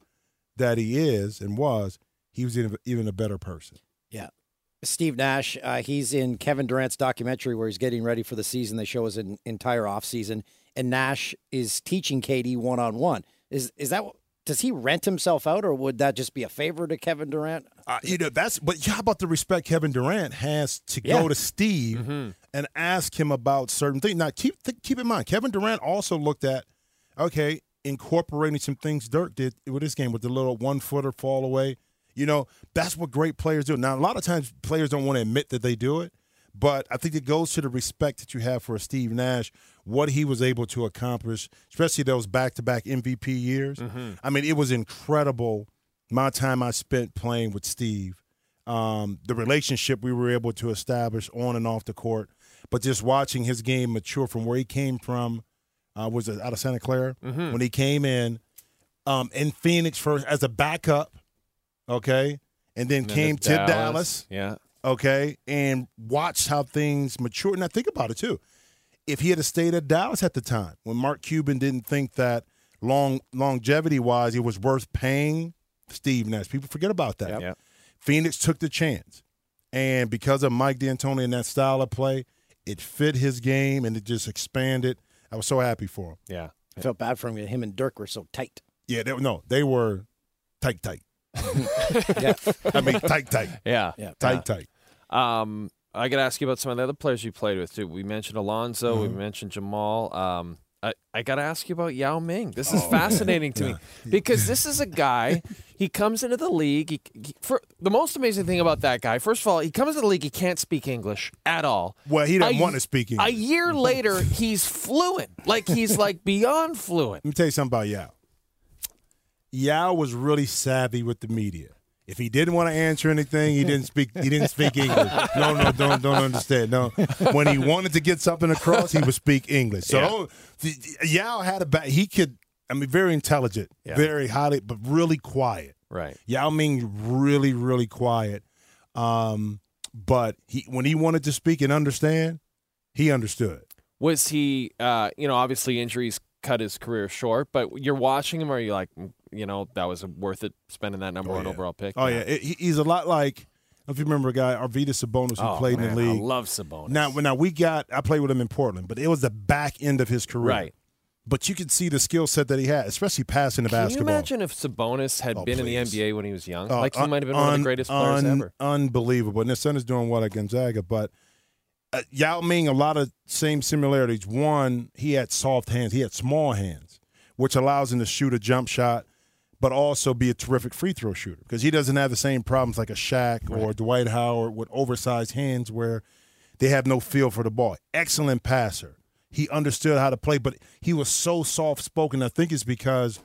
that he is and was, he was even a better person. Yeah. Steve Nash, uh, he's in Kevin Durant's documentary where he's getting ready for the season. They show his en- entire offseason, and Nash is teaching KD one on one. Is is that does he rent himself out, or would that just be a favor to Kevin Durant? Uh, you know that's but how about the respect Kevin Durant has to Yeah. go to Steve and ask him about certain things. Now keep th- keep in mind Kevin Durant also looked at okay incorporating some things Dirk did with his game with the little one footer fall away. You know that's what great players do. Now a lot of times players don't want to admit that they do it, but I think it goes to the respect that you have for Steve Nash, what he was able to accomplish, especially those back to back MVP years. I mean it was incredible my time I spent playing with Steve, um, the relationship we were able to establish on and off the court, but just watching his game mature from where he came from, uh, was it out of Santa Clara Mhm. when he came in, um, in Phoenix first as a backup, okay, and then And then came to Dallas. Dallas, Yeah. okay, and watched how things mature. Now think about it too. If he had stayed at Dallas at the time, when Mark Cuban didn't think that long longevity wise it was worth paying Steve Nash, people forget about that. Yep. Phoenix took the chance, and because of Mike D'Antoni and that style of play, it fit his game and it just expanded. I was so happy for him. Yeah. I felt bad for him. Him and Dirk were so tight. Yeah, they, no, they were tight, tight. yeah. I mean, tight, tight. Yeah. Yeah. Tight, tight. Um, I got to ask you about some of the other players you played with too. We mentioned Alonzo. We Mm-hmm. mentioned Jamal. Um, I, I got to ask you about Yao Ming. This Oh, is fascinating to me because this is a guy. He comes into the league. He, he- for the most amazing thing about that guy, first of all, he comes to the league. He can't speak English at all. Well, he doesn't A- want to speak English. A year later, he's fluent. Like he's like beyond fluent. Let me tell you something about Yao. Yao was really savvy with the media. If he didn't want to answer anything, he didn't speak. He didn't speak English. No, no, don't don't understand. No, when he wanted to get something across, he would speak English. So Yeah. Yao had a back. He could. I mean, very intelligent, Yeah. very highly, but really quiet. Right. Yao Ming really, really quiet. Um, but he when he wanted to speak and understand, he understood. Was he? Uh, you know, obviously injuries cut his career short. But you're watching him, or are you like, you know, that was worth it spending that number one overall pick? Oh yeah, It- he's a lot like if you remember a guy Arvydas Sabonis who Oh, played in man, the I league. love Sabonis. Now, now we got I played with him in Portland, but it was the back end of his career. Right. But you could see the skill set that he had, especially passing the Can you basketball. imagine if Sabonis had Oh, been in the NBA when he was young? Uh, like he un- might have been one of the greatest players un- ever. Unbelievable. And his son is doing well at Gonzaga, but uh, Yao Ming, a lot of same similarities. One, he had soft hands. He had small hands, which allows him to shoot a jump shot, but also be a terrific free throw shooter because he doesn't have the same problems like a Shaq or Dwight Howard with oversized hands where they have no feel for the ball. Excellent passer. He understood how to play, but he was so soft spoken. I think it's because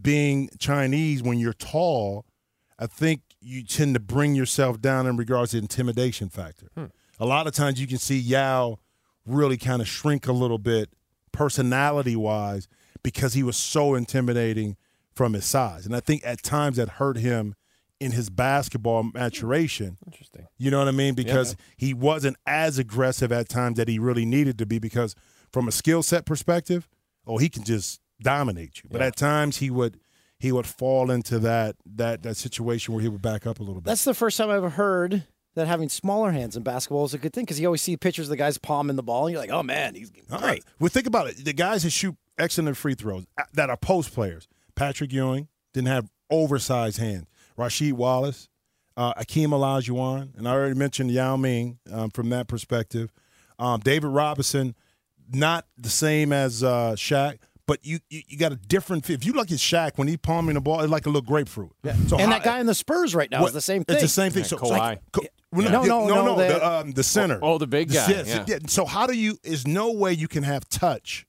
being Chinese, when you're tall, I think you tend to bring yourself down in regards to intimidation factor. Hmm. A lot of times you can see Yao really kind of shrink a little bit personality wise because he was so intimidating from his size. And I think at times that hurt him in his basketball maturation. Interesting. You know what I mean? Because he wasn't as aggressive at times that he really needed to be because from a skill set perspective, oh, he can just dominate you. But Yeah. at times he would he would fall into that that that situation where he would back up a little bit. That's the first time I've ever heard that having smaller hands in basketball is a good thing because you always see pictures of the guys palming the ball and you're like, oh man, he's great. Well, think about it. The guys that shoot excellent free throws uh, that are post players. Patrick Ewing didn't have oversized hands. Rasheed Wallace, uh, Akeem Olajuwon, and I already mentioned Yao Ming um, from that perspective. Um, David Robinson, not the same as uh, Shaq, but you, you you got a different. If you look at Shaq when he palming the ball, it's like a little grapefruit. Yeah. So and how- that guy in the Spurs right now what- is the same thing. It's the same thing. so it's like, co- well, No, no, no, no, the- the, um, the center. Oh, the big guy, Yes, yeah. So how do you? Is no way you can have touch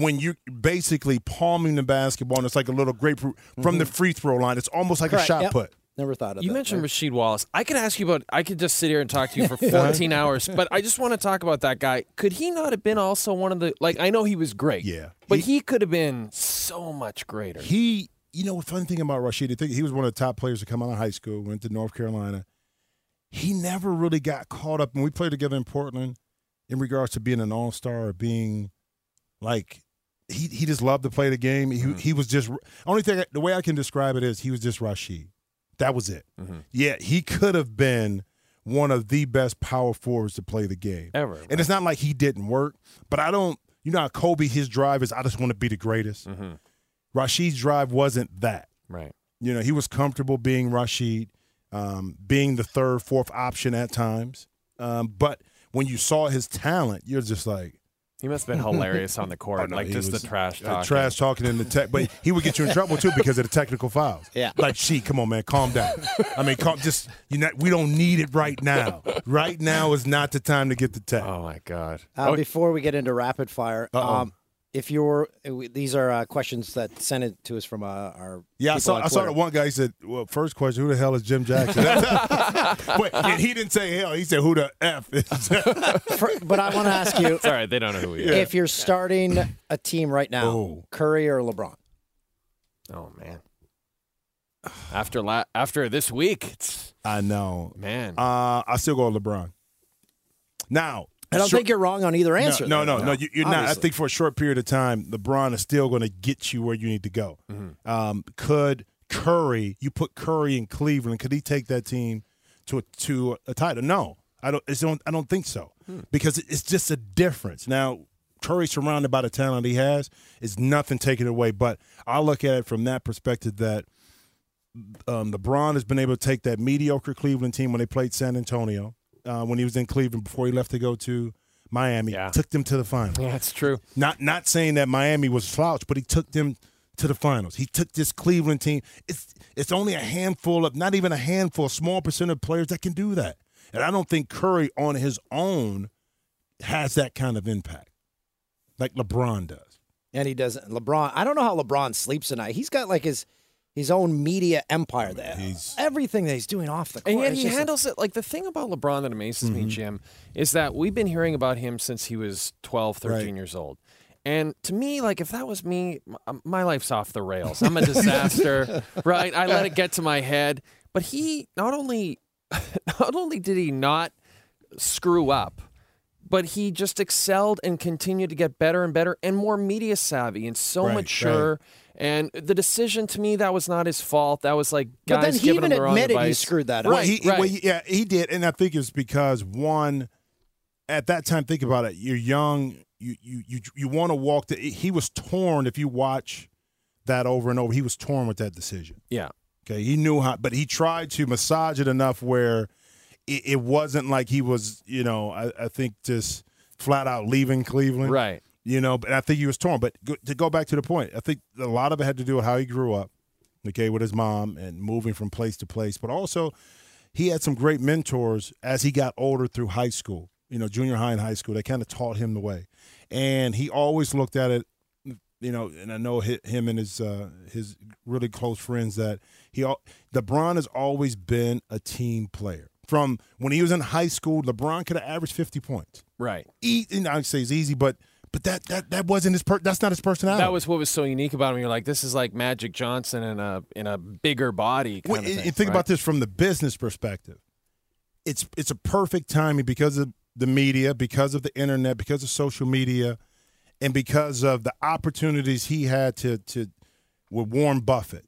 when you're basically palming the basketball and it's like a little grapefruit from the free throw line. It's almost like Mm-hmm. Correct, a shot yep. put. Never thought of You that. You mentioned Rasheed Wallace. I could ask you about. I could just sit here and talk to you for 14 hours, but I just want to talk about that guy. Could he not have been also one of the like? I know he was great. Yeah, but he, could have been so much greater. He, you know, the funny thing about Rasheed, he was one of the top players to come out of high school. Went to North Carolina. He never really got caught up when we played together in Portland in regards to being an all star or being like he he just loved to play the game. He he was just only thing the way I can describe it is he was just Rasheed. That was it. Yeah, he could have been one of the best power forwards to play the game Ever, And it's not like he didn't work, but I don't. You know how Kobe his drive is. I just want to be the greatest. Rasheed's drive wasn't that. Right. You know, he was comfortable being Rasheed, um, being the third, fourth option at times. Um, but when you saw his talent, you're just like, He must have been hilarious on the court, Oh, no, like just was, the trash uh, trash talking in the tech. But he would get you in trouble too because of the technical fouls. Yeah. like she, come on, man, calm down. I mean, calm. Just you know, we don't need it right now. Right now is not the time to get the tech. Oh my god. Uh, Before we get into rapid fire, um, if you're, these are uh, questions that sent it to us from uh, our Yeah, I people saw. on I saw Twitter. the one guy he said, "Well, first question, who the hell is Jim Jackson?" Wait, and he didn't say hell. He said, "Who the f is?" For- but I want to ask you, It's all right. They don't know who he is. if you're starting a team right now, Oh. Curry or LeBron? Oh man. After la- after this week, it's I know, man. Uh, I still go LeBron. Now, I don't sure- think you're wrong on either answer. No, no, though. no, no. You, you're not. I think for a short period of time, LeBron is still going to get you where you need to go. Mm-hmm. Um, could Curry? You put Curry in Cleveland. Could he take that team to a, to a title? No, I don't. It's don't I don't think so Hmm. because it's just a difference. Now, Curry surrounded by the talent he has is nothing taken away. But I look at it from that perspective that um, LeBron has been able to take that mediocre Cleveland team when they played San Antonio, uh, when he was in Cleveland before he left to go to Miami, took them to the finals. Yeah, it's true. Not not saying that Miami was slouch, but he took them to the finals. He took this Cleveland team. It's it's only a handful of not even a handful, a small percent of players that can do that. And I don't think Curry on his own has that kind of impact like LeBron does. And he doesn't. LeBron. I don't know how LeBron sleeps at night. He's got like his his own media empire there. Everything that he's doing off the court. And yet he just a- handles it like the thing about LeBron that amazes Mm-hmm. me, Jim, is that we've been hearing about him since he was 12, 13 Right. years old. And to me, like if that was me, my life's off the rails. I'm a disaster, right? I let it get to my head. But he not only not only did he not screw up, but he just excelled and continued to get better and better and more media savvy and so Right, mature. And the decision to me that was not his fault. That was like But guys then he giving even him the wrong admitted he screwed that up. Well, Right, he, right. well, yeah, he did, and I think it's because one, at that time, think about it. You're young. You you you you want to walk. The, he was torn. If you watch that over and over, he was torn with that decision. Yeah. Okay, he knew how, but he tried to massage it enough where it, it wasn't like he was, you know, I, I think just flat out leaving Cleveland. Right. You know, but I think he was torn. But go, to go back to the point, I think a lot of it had to do with how he grew up, okay, with his mom and moving from place to place. But also, he had some great mentors as he got older through high school, you know, junior high and high school. They kind of taught him the way. And he always looked at it, you know, and I know him and his uh, his really close friends that he al- LeBron has always been a team player. From when he was in high school, LeBron could have averaged 50 points. Right. E- and I'd say it's easy, but but that that that wasn't his per- that's not his personality. That was what was so unique about him. You're like, this is like Magic Johnson in a in a bigger body. Kind Well, of thing, think right? about this from the business perspective. It's it's a perfect timing because of the media, because of the internet, because of social media, and because of the opportunities he had to to with Warren Buffett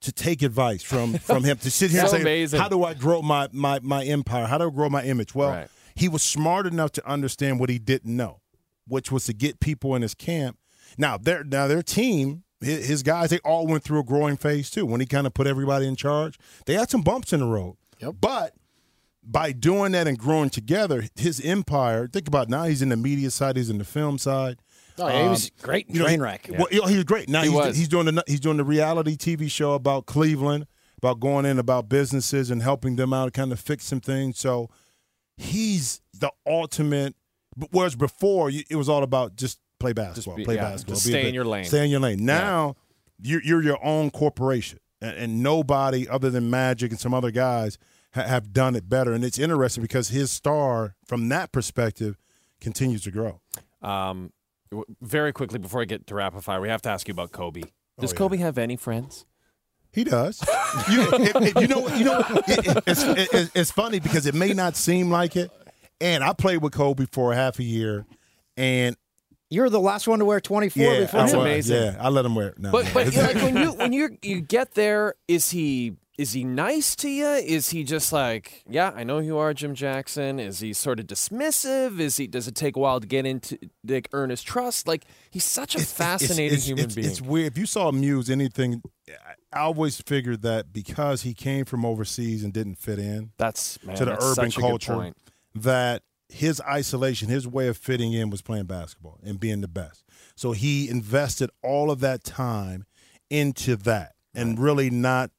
to take advice from from him to sit here So and say, amazing. "How do I grow my my my empire? How do I grow my image?" Well, Right. he was smart enough to understand what he didn't know, which was to get people in his camp. Now their now their team, his, his guys, they all went through a growing phase too. When he kind of put everybody in charge, they had some bumps in the road. yep. But by doing that and growing together, his empire. Think about it, now he's in the media side, he's in the film side. Oh, yeah, he was great in you know, he- Trainwreck. Well, you he was great. Now He he's, was. he's doing the he's doing the reality TV show about Cleveland, about going in about businesses and helping them out, kind of fix some things. So he's the ultimate. Whereas before it was all about just play basketball, be- play yeah, basketball, just be a stay in your lane. stay in your lane. Now you're, you're your own corporation, and, and nobody other than Magic and some other guys ha- have done it better. And it's interesting because his star, from that perspective, continues to grow. Um, w- very quickly before I get to rapid fire, we have to ask you about Kobe. Does Oh, yeah. Kobe have any friends? He does. you, it- it- you know, what- you know, what? it, it- it's, it- it's funny because it may not seem like it. And I played with Kobe for a half a year, and You're the last one to wear 24 yeah, before I That's amazing. Yeah, I let him wear it. No, But no. but like when you when you you get there, is he is he nice to you? Is he just like, yeah, I know who you are, Jim Jackson? Is he sort of dismissive? Is he does it take a while to get into like earn his trust? Like he's such a It's- fascinating it's- human it's, being. It's weird. If you saw Muse, anything, I always figured that because he came from overseas and didn't fit in that's man, to the that's urban such a good culture, that his isolation, his way of fitting in was playing basketball and being the best. So he invested all of that time into that and really not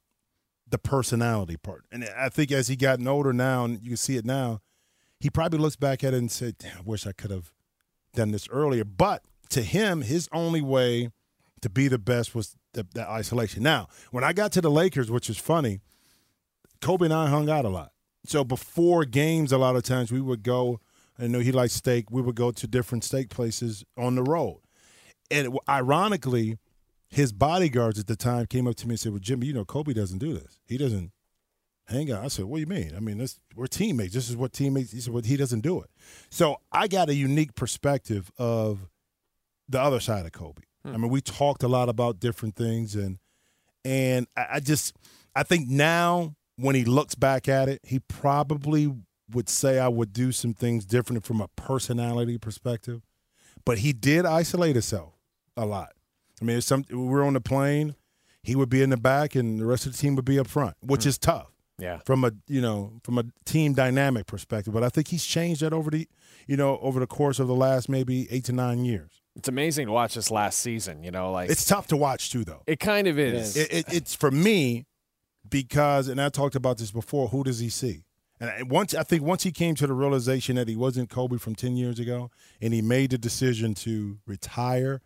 the personality part. And I think as he gotten older now, and you can see it now, he probably looks back at it and said, I wish I could have done this earlier. But to him, his only way to be the best was the, that isolation. Now, when I got to the Lakers, which is funny, Kobe and I hung out a lot. So before games, a lot of times we would go. I know he likes steak. We would go to different steak places on the road. And ironically, his bodyguards at the time came up to me and said, "Well, Jimmy, you know Kobe doesn't do this. He doesn't hang out." I said, "What do you mean? I mean, this, we're teammates. This is what teammates." He said, "Well, he doesn't do it." So I got a unique perspective of the other side of Kobe. Hmm. I mean, we talked a lot about different things, and and I, I just I think now when he looks back at it, he probably would say I would do some things different from a personality perspective. But he did isolate himself a lot. I mean, it's some we were on the plane, he would be in the back, and the rest of the team would be up front, which mm. is tough Yeah. from a you know from a team dynamic perspective. But I think he's changed that over the you know over the course of the last maybe eight to nine years. It's amazing to watch this last season. You know, like It's tough to watch too, though. it kind of is. It, it, it's for me because, and I talked about this before. Who does he see? And once I think once he came to the realization that he wasn't Kobe from ten years ago, and he made the decision to retire,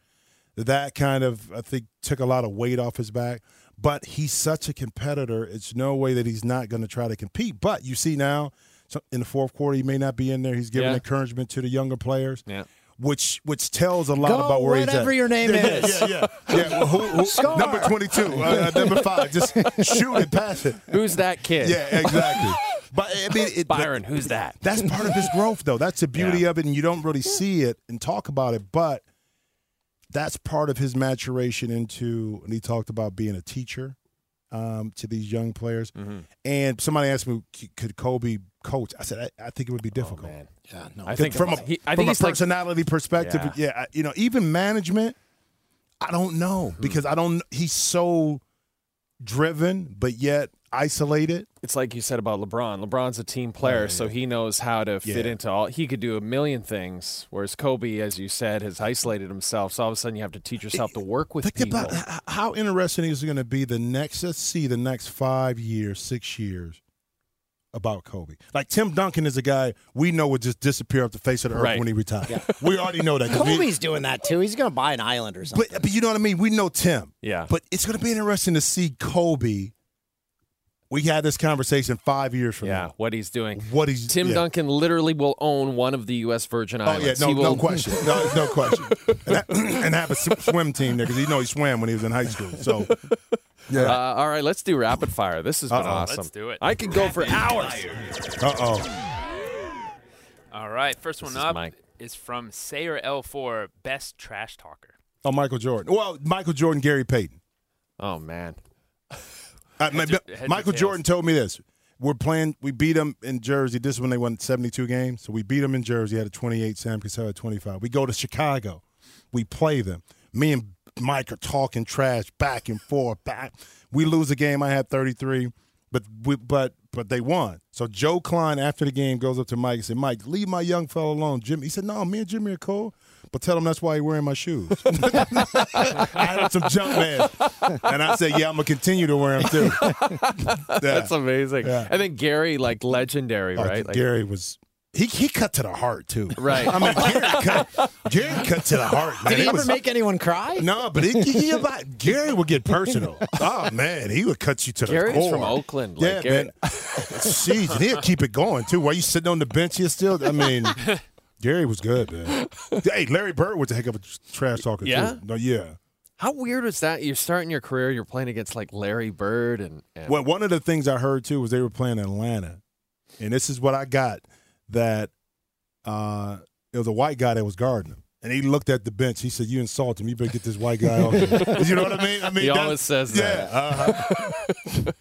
that kind of I think took a lot of weight off his back. But he's such a competitor; it's no way that he's not going to try to compete. But you see now, so in the fourth quarter, he may not be in there. He's giving Yeah. encouragement to the younger players Yeah. which which tells a lot Go about where he's at. whatever your name yeah, is. Yeah, yeah, yeah. yeah. Well, who, who, number twenty-two, uh, uh, number five. Just shoot it, pass it. Who's that kid? Yeah, exactly. But I mean, it, Byron. Who's that? That's part of his growth, though. That's the beauty of it, and you don't really see it and talk about it. But that's part of his maturation into. And he talked about being a teacher um, to these young players. Mm-hmm. And somebody asked me, could Kobe coach? I said, I, I think it would be difficult. Man. Yeah, no. I think from a, he, I from think a he's like personality perspective, Yeah. yeah. I- you know, even management, I don't Hmm. know because I don't. He's so driven, but yet isolated. it's like you said about LeBron. LeBron's a team player, so he knows how to fit into all. He could do a million things, whereas Kobe, as you said, has isolated himself. So all of a sudden, you have to teach yourself to work with Think people. about how interesting is it going to be the next. Let's see the next five years, six years about Kobe. Like Tim Duncan is a guy we know would just disappear off the face of the earth Right. when he retires. We already know that. 'cause we- Kobe's doing that too. He's going to buy an island or something. but, but you know what I mean. We know Tim. Yeah. But it's going to be interesting to see Kobe. We had this conversation five years from yeah, now. what he's doing. What he's Tim yeah. Duncan literally will own one of the U.S. Virgin Islands. Oh Islands. yeah, no, He no will- question, no, no question, and, ha- and have a swim team there because you know he swam when he was in high school. So yeah, Uh, all right, let's do rapid fire. This has been Uh-oh. awesome. Let's do it. I could go for hours. uh oh, All right, first one is up Mike. is from Sayer L4, best trash talker. oh Michael Jordan. Well, Michael Jordan, Gary Payton. Oh man, Uh, my- Heads or- heads or Michael? Jordan told me this. We're playing. We beat them in Jersey. This is when they won 72 games. So we beat them in Jersey. Had a 28. Sam Cassell had 25. We go to Chicago. We play them. Me and Mike are talking trash back and forth. Back. We lose a game. I had 33, but we, but but they won. So Joe Klein after the game goes up to Mike and said, "Mike, leave my young fellow alone." Jimmy. He said, "No, me and Jimmy are cool." But tell him that's why he's wearing my shoes. I had some jump man. And I said, yeah, I'm going to continue to wear them too. That's amazing. Yeah. And then Gary, like legendary, Oh, right? Like, Gary was he he cut to the heart too. Right. I mean, Gary cut, Gary cut to the heart. Man. Did he ever was- make anyone cry? No, but he, he, he like, Gary would get personal. Oh man, he would cut you to the Gary's core. from Oakland. Yeah, Like, Gary- man. Jeez, and he'd keep it going too. While you sitting on the bench, you still. I mean, Gary was good, man. Hey, Larry Bird was a heck of a trash talker Yeah? too. No, yeah. How weird was that? You're starting your career, you're playing against like Larry Bird and, and Well, one of the things I heard too was they were playing Atlanta, and this is what I got that uh, it was a white guy that was guarding him, and he looked at the bench. He said, "You insult him. You better get this white guy off." here." you know what I mean? I mean, He always says yeah, that. uh-huh.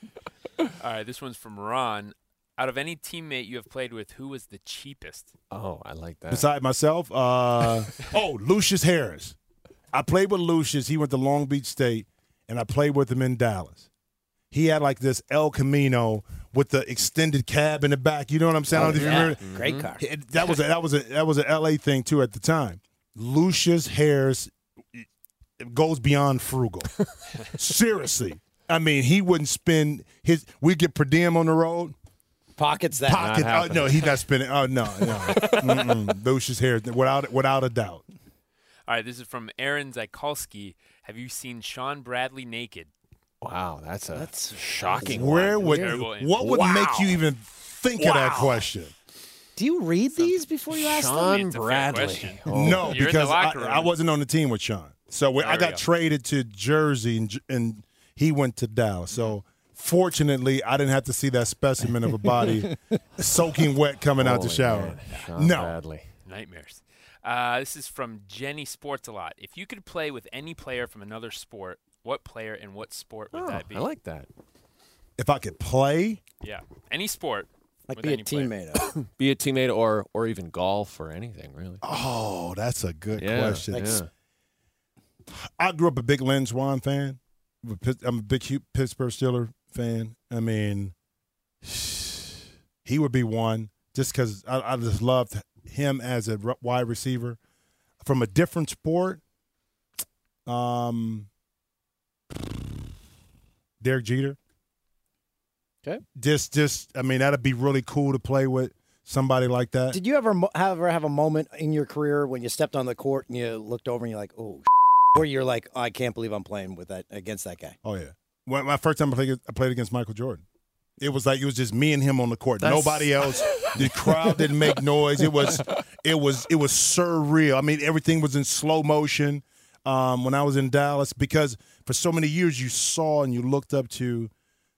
All right, this one's from Ron. Out of any teammate you have played with, who was the cheapest? Oh, I like that. Beside myself, uh, oh, Lucius Harris. I played with Lucius. He went to Long Beach State, and I played with him in Dallas. He had like this El Camino with the extended cab in the back. You know what I'm saying? I don't know if you yeah. remember- Great car. It- That was a, that was a that was an LA thing too at the time. Lucius Harris it goes beyond frugal. Seriously. I mean, he wouldn't spend his we get per diem on the road. Pockets that. Pocket oh, no, he's not spinning. oh no, no. Mm-mm. Lucius Harris without without a doubt. All right, this is from Aaron Zykolski. Have you seen Shawn Bradley naked? Wow, that's a that's shocking. Where one. would Terrible what would Wow. make you even think of that question? Do you read these before you ask them? Shawn It's Bradley. Oh. No, You're because I. I wasn't on the team with Shawn. So we, I got go. traded to Jersey, and, and he went to Dallas. So fortunately, I didn't have to see that specimen of a body soaking wet coming out the Holy shower. man. Shawn No. Bradley. Nightmares. Uh, this is from Jenny Sports a lot. If you could play with any player from another sport, what player and what sport would Oh, that be? I like that. If I could play, yeah, any sport. Like with be a any player. teammate. of. Be a teammate or or even golf or anything really. oh, that's a good yeah, question. yeah. I grew up a big Lynn Swann fan. I'm a Pit- I'm a big Hu- Pittsburgh Steeler fan. I mean, he would be one just because I, I just loved him as a wide receiver from a different sport. Um, Derek Jeter. Okay. Just, just, I mean, that'd be really cool to play with somebody like that. Did you ever ever have a moment in your career when you stepped on the court and you looked over and you're like, oh, where you're like, I can't believe I'm playing with that against that guy? Oh yeah. When my first time I played, I played against Michael Jordan. It was like it was just me and him on the court. That's- Nobody else. The crowd didn't make noise. It was, it was, it was surreal. I mean, everything was in slow motion. Um, when I was in Dallas, because for so many years you saw and you looked up to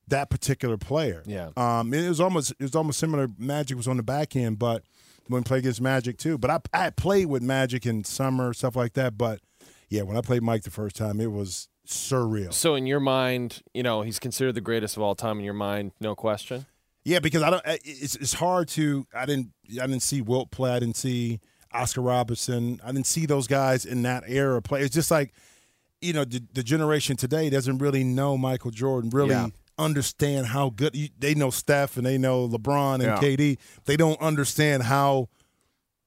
that particular player. Yeah. Um, it was almost it was almost similar. Magic was on the back end, but when I played against Magic too. But I I played with Magic in summer stuff like that. But yeah, when I played Mike the first time, it was surreal. So in your mind, you know, he's considered the greatest of all time in your mind, no question. Yeah, because I don't. It's it's hard to. I didn't. I didn't see Wilt play. I didn't see Oscar Robertson. I didn't see those guys in that era play. It's just like, you know, the, the generation today doesn't really know Michael Jordan. Really Yeah. understand how good you, they know Steph and they know LeBron and Yeah. KD. They don't understand how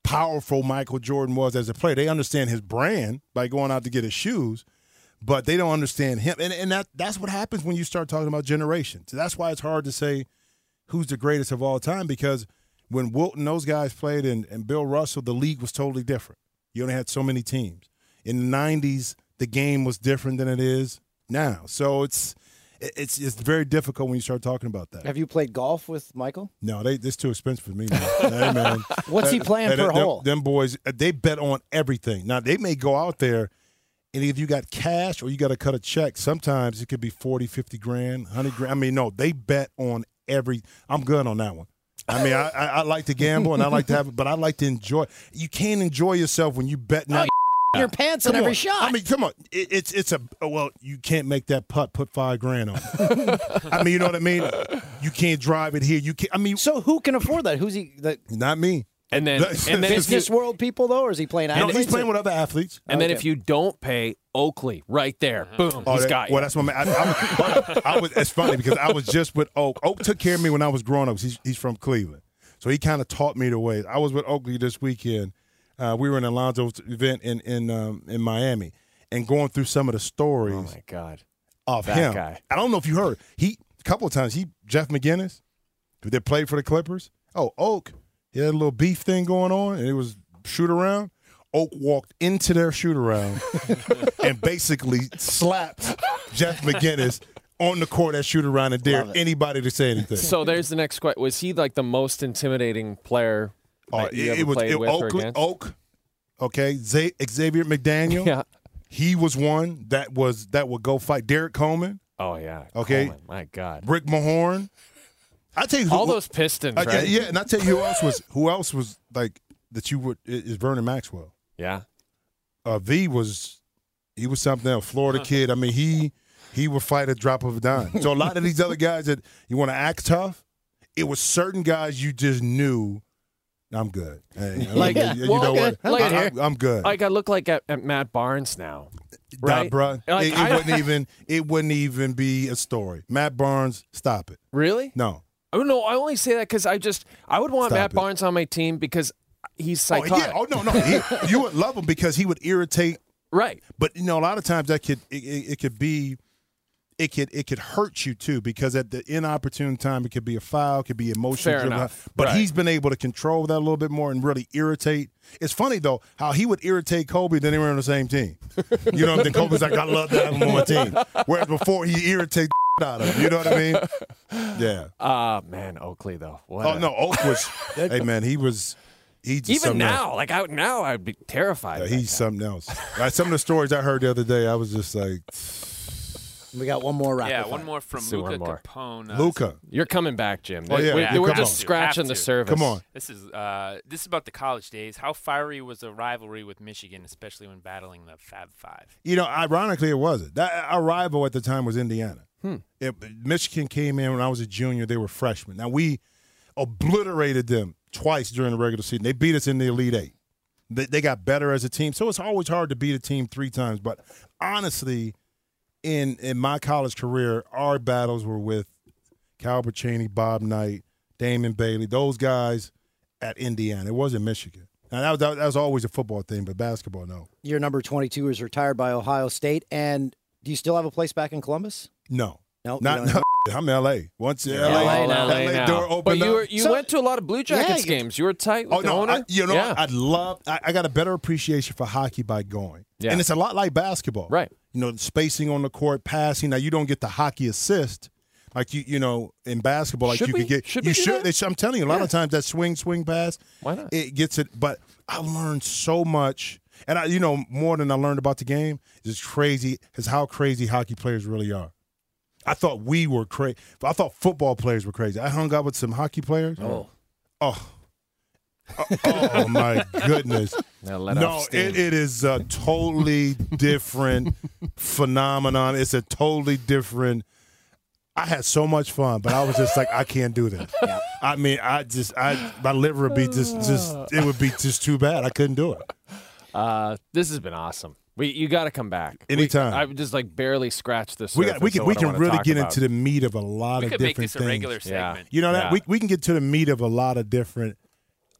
powerful Michael Jordan was as a player. They understand his brand by going out to get his shoes, but they don't understand him. And and that that's what happens when you start talking about generations. That's why it's hard to say who's the greatest of all time because when Wilton, those guys played and, and Bill Russell, the league was totally different. You only had so many teams. In the '90s, the game was different than it is now. So it's it's it's very difficult when you start talking about that. Have you played golf with Michael? No, they it's too expensive for me. Man. hey, man. What's he playing that- per them, hole? Them boys, they bet on everything. Now they may go out there, and if you got cash or you got to cut a check, sometimes it could be 40, 50 grand, 100 grand. I mean, no, they bet on every. I'm good on that one. I mean, I, I, I like to gamble and I like to have it, but I like to enjoy. You can't enjoy yourself when you bet not. in oh, your pants on Come every on. shot. I mean, come on. It, it's it's a oh, well, you can't make that putt. Put five grand on. it. I mean, you know what I mean. You can't drive it here. You can't. I mean, so who can afford that? Who's he? The not me. And then, and then business world people though, or is he playing? No, he's playing with other athletes. and then if you don't pay Oakley, right there, boom, Oh, he's that- got you. well, that's my man. I, I, was, I was. It's funny because I was just with Oak. Oak took care of me when I was growing up. He's, he's from Cleveland, so he kind of taught me the ways. I was with Oakley this weekend. Uh, we were in Alonzo's event in in um, in Miami, and going through some of the stories oh my god, of that him. guy. I don't know if you heard. He a couple of times. He Jeff McInnis, who did play for the Clippers. Oh, Oak. He had a little beef thing going on, and it was shoot around. Oak walked into their shoot around and basically slapped Jeff McInnis on the court at shoot around and dared anybody to say anything. So there's the next question. Was he like the most intimidating player Uh, that you it, ever it was it, with Oak, against? Oak, okay, Z- Xavier McDaniel. Yeah. he was one that was that would go fight Derrick Coleman, Oh yeah. Okay. Coleman, my God. Rick Mahorn. I tell you, who, All those Pistons, Uh, yeah, right? yeah, and I tell you who else was who else was like that you would is Vernon Maxwell. Yeah. Uh, v was he was something else. Florida kid. I mean he he would fight a drop of a dime. So a lot of these other guys that you want to act tough, it was certain guys you just knew. I'm good. Hey, Like, good. you well, know okay. what? Like- I, am good. Like I look like at, at Matt Barnes now. Nah, Right? bruh. Like, it, it I- wouldn't even it wouldn't even be a story. Matt Barnes, stop it. Really? No. Oh no, I only say that because I just I would want Stop Matt it. Barnes on my team because he's Oh, psychotic. yeah. Oh no, no. He, you would love him because he would irritate. Right. But you know, a lot of times that could it, it, it could be it could it could hurt you too because at the inopportune time it could be a foul, it could be emotional. Fair driven. enough. But Right. he's been able to control that a little bit more and really irritate. It's funny though how he would irritate Kobe, then they were on the same team. You know, mean? Kobe's like, I love to have him on my team. Whereas before he irritated out of him. You know what I mean? Yeah. Ah man, Oakley though. What Oh a- no, Oak was. hey man, he was. He just Even something else. now, like out now, I'd be terrified. Yeah, he's something else. Like, some of the stories I heard the other day, I was just like, We got one more rapid Yeah, fire. one more from Let's do one Luca more. Capone. Uh, Luca. You're coming back, Jim. Oh, yeah, we, yeah, we're come just on. scratching Have the to. surface. Come on. This is uh, this is about the college days. How fiery was the rivalry with Michigan, especially when battling the Fab Five? you know, ironically, it wasn't. That, our rival at the time was Indiana. It- Michigan came in when I was a junior. They were freshmen. Now, we obliterated them twice during the regular season. They beat us in the Elite Eight. They, they got better as a team. So it's always hard to beat a team three times. But honestly, in in my college career, our battles were with Calbert Cheney, Bob Knight, Damon Bailey, those guys at Indiana. It wasn't Michigan. Now, that was, that was always a football thing, but basketball, no. Your number 22 is retired by Ohio State. And do you still have a place back in Columbus? No. No, Not, no. I'm in L.A. Once Yeah, L.A. LA. LA LA now. door but you were, you So- went to a lot of Blue Jackets Yeah, games. You were tight with Oh the no! owner. I, you know, yeah. I'd love. I, I got a better appreciation for hockey by going, Yeah. and it's a lot like basketball, Right. You know, spacing on the court, passing. Now you don't get the hockey assist like you, you know, in basketball, like Should you we? could get. Should you should. that? I'm telling you, a lot of times that swing, swing pass, Why not? it gets it. But I learned so much, and I, you know, more than I learned about the game is crazy. Is how crazy hockey players really are. I thought we were crazy. I thought football players were crazy. I hung out with some hockey players. Oh. Oh. Oh, my goodness. Now let no, it, it is a totally different phenomenon. It's a totally different. I had so much fun, but I was just like, I can't do that. I mean, I just, I my liver would be just, just, it would be just too bad. I couldn't do it. Uh, this has been awesome. We, you got to come back Anytime. We, I've just like barely scratched the surface. We got, we of can, we can really get about. into the meat of a lot We of could make different this a things. regular Yeah. You know that Yeah. we we can get to the meat of a lot of different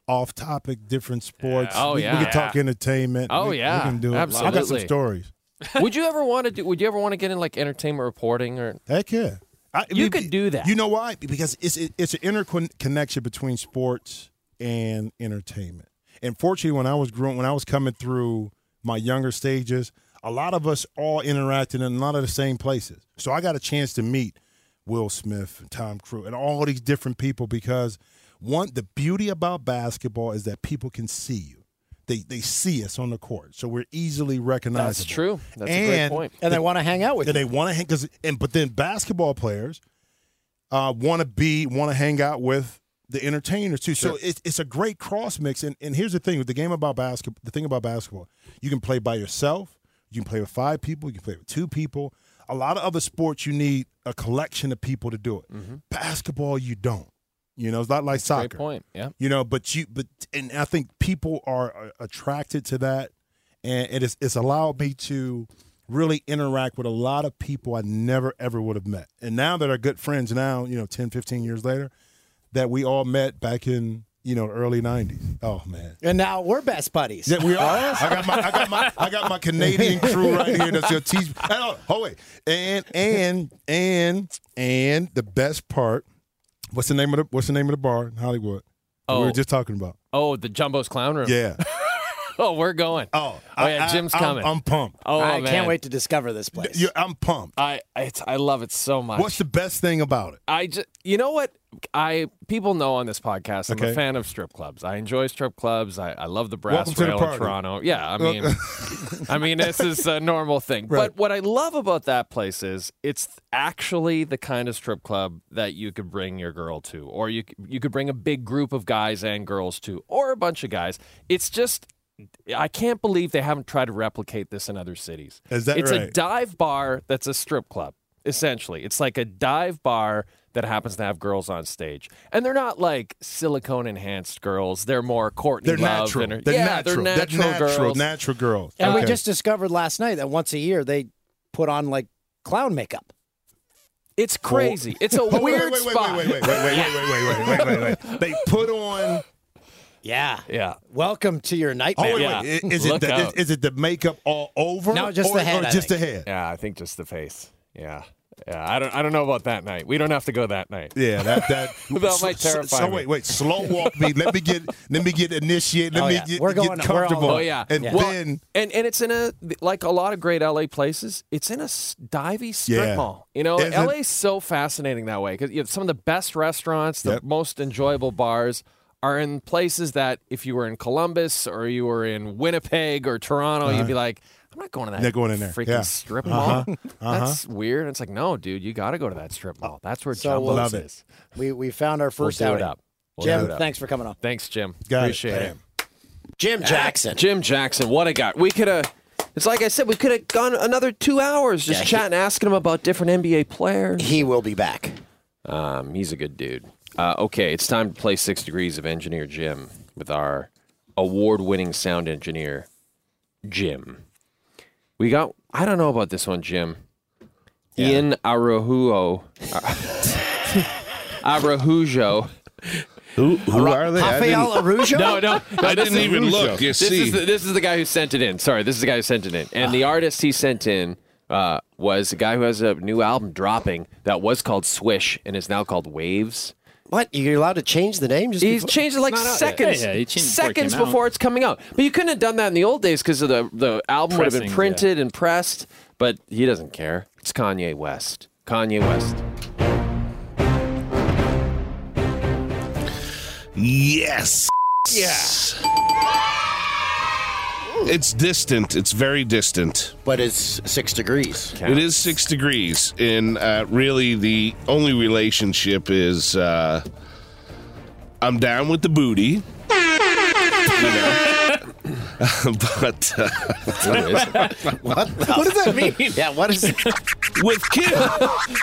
off-topic, different sports. Oh, we, yeah. we can talk entertainment. Oh, We- yeah. we can do. it. Absolutely. I got some stories. would you ever want to do? Would you ever want to get in like entertainment reporting or? Heck yeah. I, You we- could do that. You know why? Because it's it, it's an interconnection between sports and entertainment. And fortunately, when I was growing, when I was coming through my younger stages, a lot of us all interacted in a lot of the same places. So I got a chance to meet Will Smith and Tom Cruise and all these different people because one, the beauty about basketball is that people can see you. They, they see us on the court, so we're easily recognizable. That's true. That's a great And point. And they want to hang out with and you. they want to hang because and but then basketball players uh, want to be want to hang out with the entertainers too. So it's it's a great cross mix. And and here's the thing with the game about basketball. The thing about basketball, you can play by yourself. You can play with five people. You can play with two people. A lot of other sports, you need a collection of people to do it. Basketball, you don't. You know, it's not like soccer. Great point. Yeah. You know, but you but and I think people are uh, attracted to that, and it is it's allowed me to really interact with a lot of people I never ever would have met. And now that are good friends now, you know, 10, 15 years later, that we all met back in, you know, early 90s. Oh man. And now we're best buddies. Yeah, we are. I got my I got my I got my Canadian crew right here that's your teach. Oh, oh wait. And and and and the best part, what's the name of the what's the name of the bar in Hollywood? that We Oh. were just talking about. Oh, the Jumbo's Clown Room. Yeah. oh, we're going. Oh, oh yeah, I- Jim's I'm- coming. I'm pumped. Oh, I man. can't wait to discover this place. You- I'm pumped. I it's, I love it so much. What's the best thing about it? I just, you know what? I people know on this podcast. I'm Okay. a fan of strip clubs. I enjoy strip clubs. I, I love the brass Welcome to the rail in. Toronto. Yeah, I mean, I mean, this is a normal thing. But what I love about that place is it's actually the kind of strip club that you could bring your girl to, or you you could bring a big group of guys and girls to, or a bunch of guys. It's just. I can't believe they haven't tried to replicate this in other cities. Is that it's a dive bar that's a strip club, essentially. It's like a dive bar that happens to have girls on stage. And they're not like silicone enhanced girls. They're more Courtney They're Love. natural. and her- They're yeah, natural. they're natural, They're natural, girls. natural girls. And we just discovered last night that once a year they put on like clown makeup. It's crazy. It's a Oh, wait, weird wait, wait, spot. Wait, wait, wait, wait, wait, wait, wait, wait, wait, wait, wait. They put on. Yeah. Yeah. Welcome to your Oh, nightmare. wait, wait. Is it the, is, is it the makeup all over? No, just or, the head, Or I just the head? Yeah, I think just the face. Yeah. Yeah. I don't I don't know about that night. We don't have to go that night. Yeah, that that That might so- terrify So, me. wait, wait, slow walk me. Let me get let me get initiated. Let Oh, me yeah. get, We're get going- we're all comfortable. Oh yeah, and Well, then and and it's in a like a lot of great LA places. It's in a divey strip Yeah. mall. You know, Is it- LA's so fascinating that way because you have some of the best restaurants, the Yep. most enjoyable bars are in places that if you were in Columbus or you were in Winnipeg or Toronto, you'd be like. I'm not going to that Uh-huh. They're going in there. freaking Yeah. strip Uh-huh. mall. Uh-huh. That's weird. And it's like, no, dude, you got to go to that strip mall. That's where So Jumbo's we'll- Love it. is. We we found our We'll first do outing. it up. We'll Jim, do it up. thanks for coming on. Thanks, Jim. Got Appreciate it. it. Jim Jackson. Jim Jackson, what a guy. We could have. It's like I said, we could have gone another two hours just Yeah, he- chatting, asking him about different NBA players. He will be back. Um, he's a good dude. Uh, okay, it's time to play Six Degrees of Engineer Jim with our award-winning sound engineer, Jim. We got. I don't know about this one, Jim. Ian Arahujo. Arahujo. Who who are they? Rafael didn't- Arujo? No, no, no, I didn't is- even look. You This see. is the, this is the guy who sent it in. Sorry, this is the guy who sent it in, and the artist he sent in uh, was a guy who has a new album dropping that was called Swish and is now called Waves. What? You're allowed to change the name? Just He's before- changed it like not out yet. seconds, Yeah, yeah, he changed it before it seconds out. before it's coming out. But you couldn't have done that in the old days because the the album would have been Pressing, printed and pressed. But he doesn't care. It's Kanye West. Kanye West. Yes. Yes. It's distant. It's very distant. but it's six degrees. It is six degrees, and uh, really the only relationship is uh, I'm down with the booty. You know. but uh, What? what does that mean? Yeah, what is with Kim,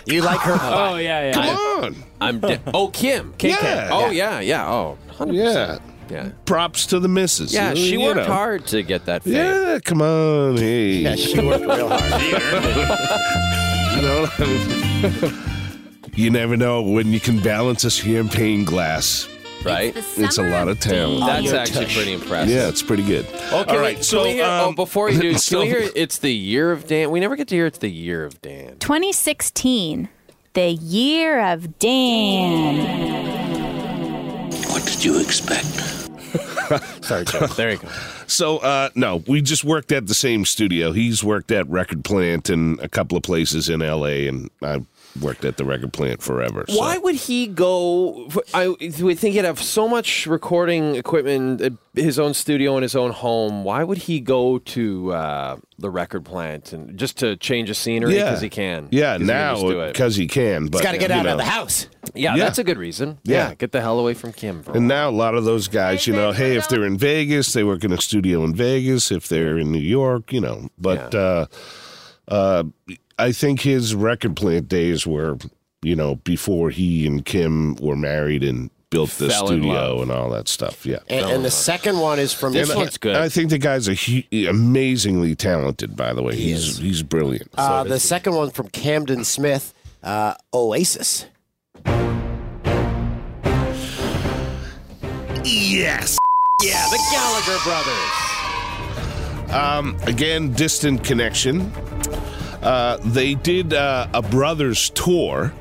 You like her? Oh yeah, yeah. come on, I'm de- oh Kim. KK. Yeah. Oh yeah, yeah. Oh, 100%. yeah. Yeah. Props to the missus. Yeah, she You worked know. hard to get that fame. Yeah, come on, hey. Yeah, she worked real hard. You know, you never know when you can balance a champagne glass. Right? It's a lot of talent. That's actually pretty impressive. Yeah, it's pretty good. Okay, All right, wait, so can we hear, oh, um, before you do, can so- we hear it's the year of Dan? We never get to hear it's the year of Dan. 2016, the year of Dan. What did you expect? Sorry, Joe. There you go. So, uh, no, we just worked at the same studio. He's worked at Record Plant and a couple of places in L.A., and I worked at the Record Plant forever. So. Why would he go? I would think he'd have so much recording equipment, uh, his own studio in his own home. Why would he go to uh, the record plant and just to change the scenery Yeah. because he can? Yeah, 'Cause he can just do now because he can. But He's got to get out know, of the house. Yeah, that's a good reason. Yeah. Yeah. get the hell away from Kim. For a And now a lot of those guys, you know, hey, if they're in Vegas, they work in a studio in Vegas. If they're in New York, you know. But uh, uh, I think his record plant days were, you know, before he and Kim were married and built the Fell in studio love. and all that stuff. Yeah. And, and the second one is from This And I- I think the guy's a hu- amazingly talented. By the way, he's he's brilliant. Uh, the second one from Camden Smith, uh, Oasis. Yes. Yeah, the Gallagher brothers. Um, again, distant connection. Uh, they did uh, a brothers tour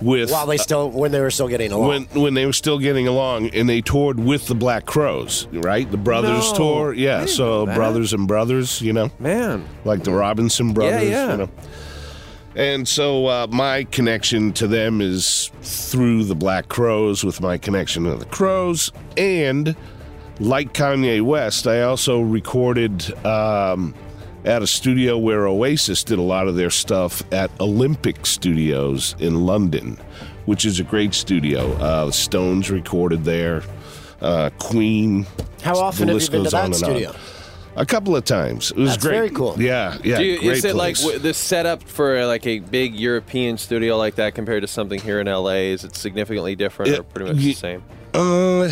with While they still, when they were still getting along. when when they were still getting along, and they toured with the Black Crowes, right? The brothers No, tour, yeah. So brothers and brothers, you know, man, like the Robinson brothers, yeah. you know. And so uh, my connection to them is through the Black Crowes, with my connection to the Crowes, and like Kanye West, I also recorded um, at a studio where Oasis did a lot of their stuff at Olympic Studios in London, which is a great studio. Uh, the Stones recorded there, uh, Queen. How often have you been to that on on. studio? A couple of times. It was That's great. very cool. Yeah, yeah. Do you, great is it like w- the setup for like a big European studio like that compared to something here in LA? Is it significantly different or pretty much ye- the same? Uh,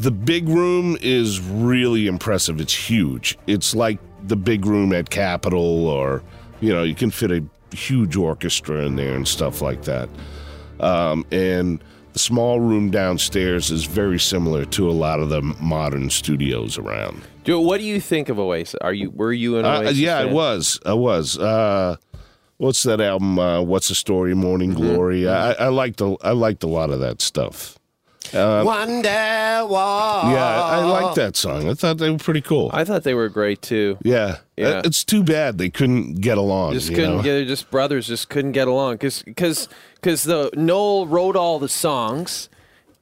the big room is really impressive. It's huge. It's like the big room at Capitol, or you know, you can fit a huge orchestra in there and stuff like that. Um, and the small room downstairs is very similar to a lot of the modern studios around. Joe, what do you think of Oasis? Are you were you an Uh, Oasis? yeah, I was. I was. Uh, what's that album? Uh, what's the story? Morning Mm-hmm. Glory. I, I liked. A, I liked a lot of that stuff. Uh, Wonderwall. yeah, I, I liked that song. I thought they were pretty cool. I thought they were great too. Yeah, Yeah. Uh, It's too bad they couldn't get along. Just you couldn't know? get. They're just brothers. Just couldn't get along because because because the Noel wrote all the songs,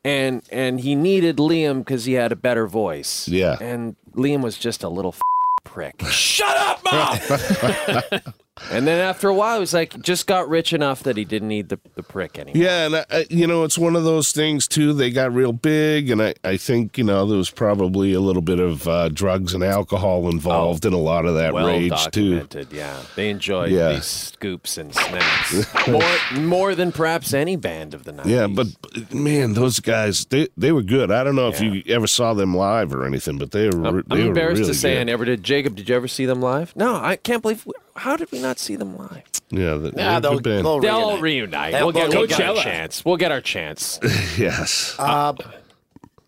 and and he needed Liam because he had a better voice. Yeah. and Liam was just a little f- prick. Shut up, mom. and then after a while, he was like, just got rich enough that he didn't need the the prick anymore. Yeah, and I, you know, it's one of those things too. They got real big, and I, I think you know there was probably a little bit of uh, drugs and alcohol involved in a lot of that well rage too. Yeah, they enjoy Yeah. these scoops and snaps more more than perhaps any band of the night. Yeah, but man, those guys they they were good. I don't know if you ever saw them live or anything, but they were. I'm, they I'm were embarrassed really to say I never did. Jacob, did you ever see them live? No, I can't believe. How did we not see them live? Yeah, the, Yeah, they're a good band. They'll reunite. They'll We'll get, we'll get our chance. We'll get our chance. yes. Uh,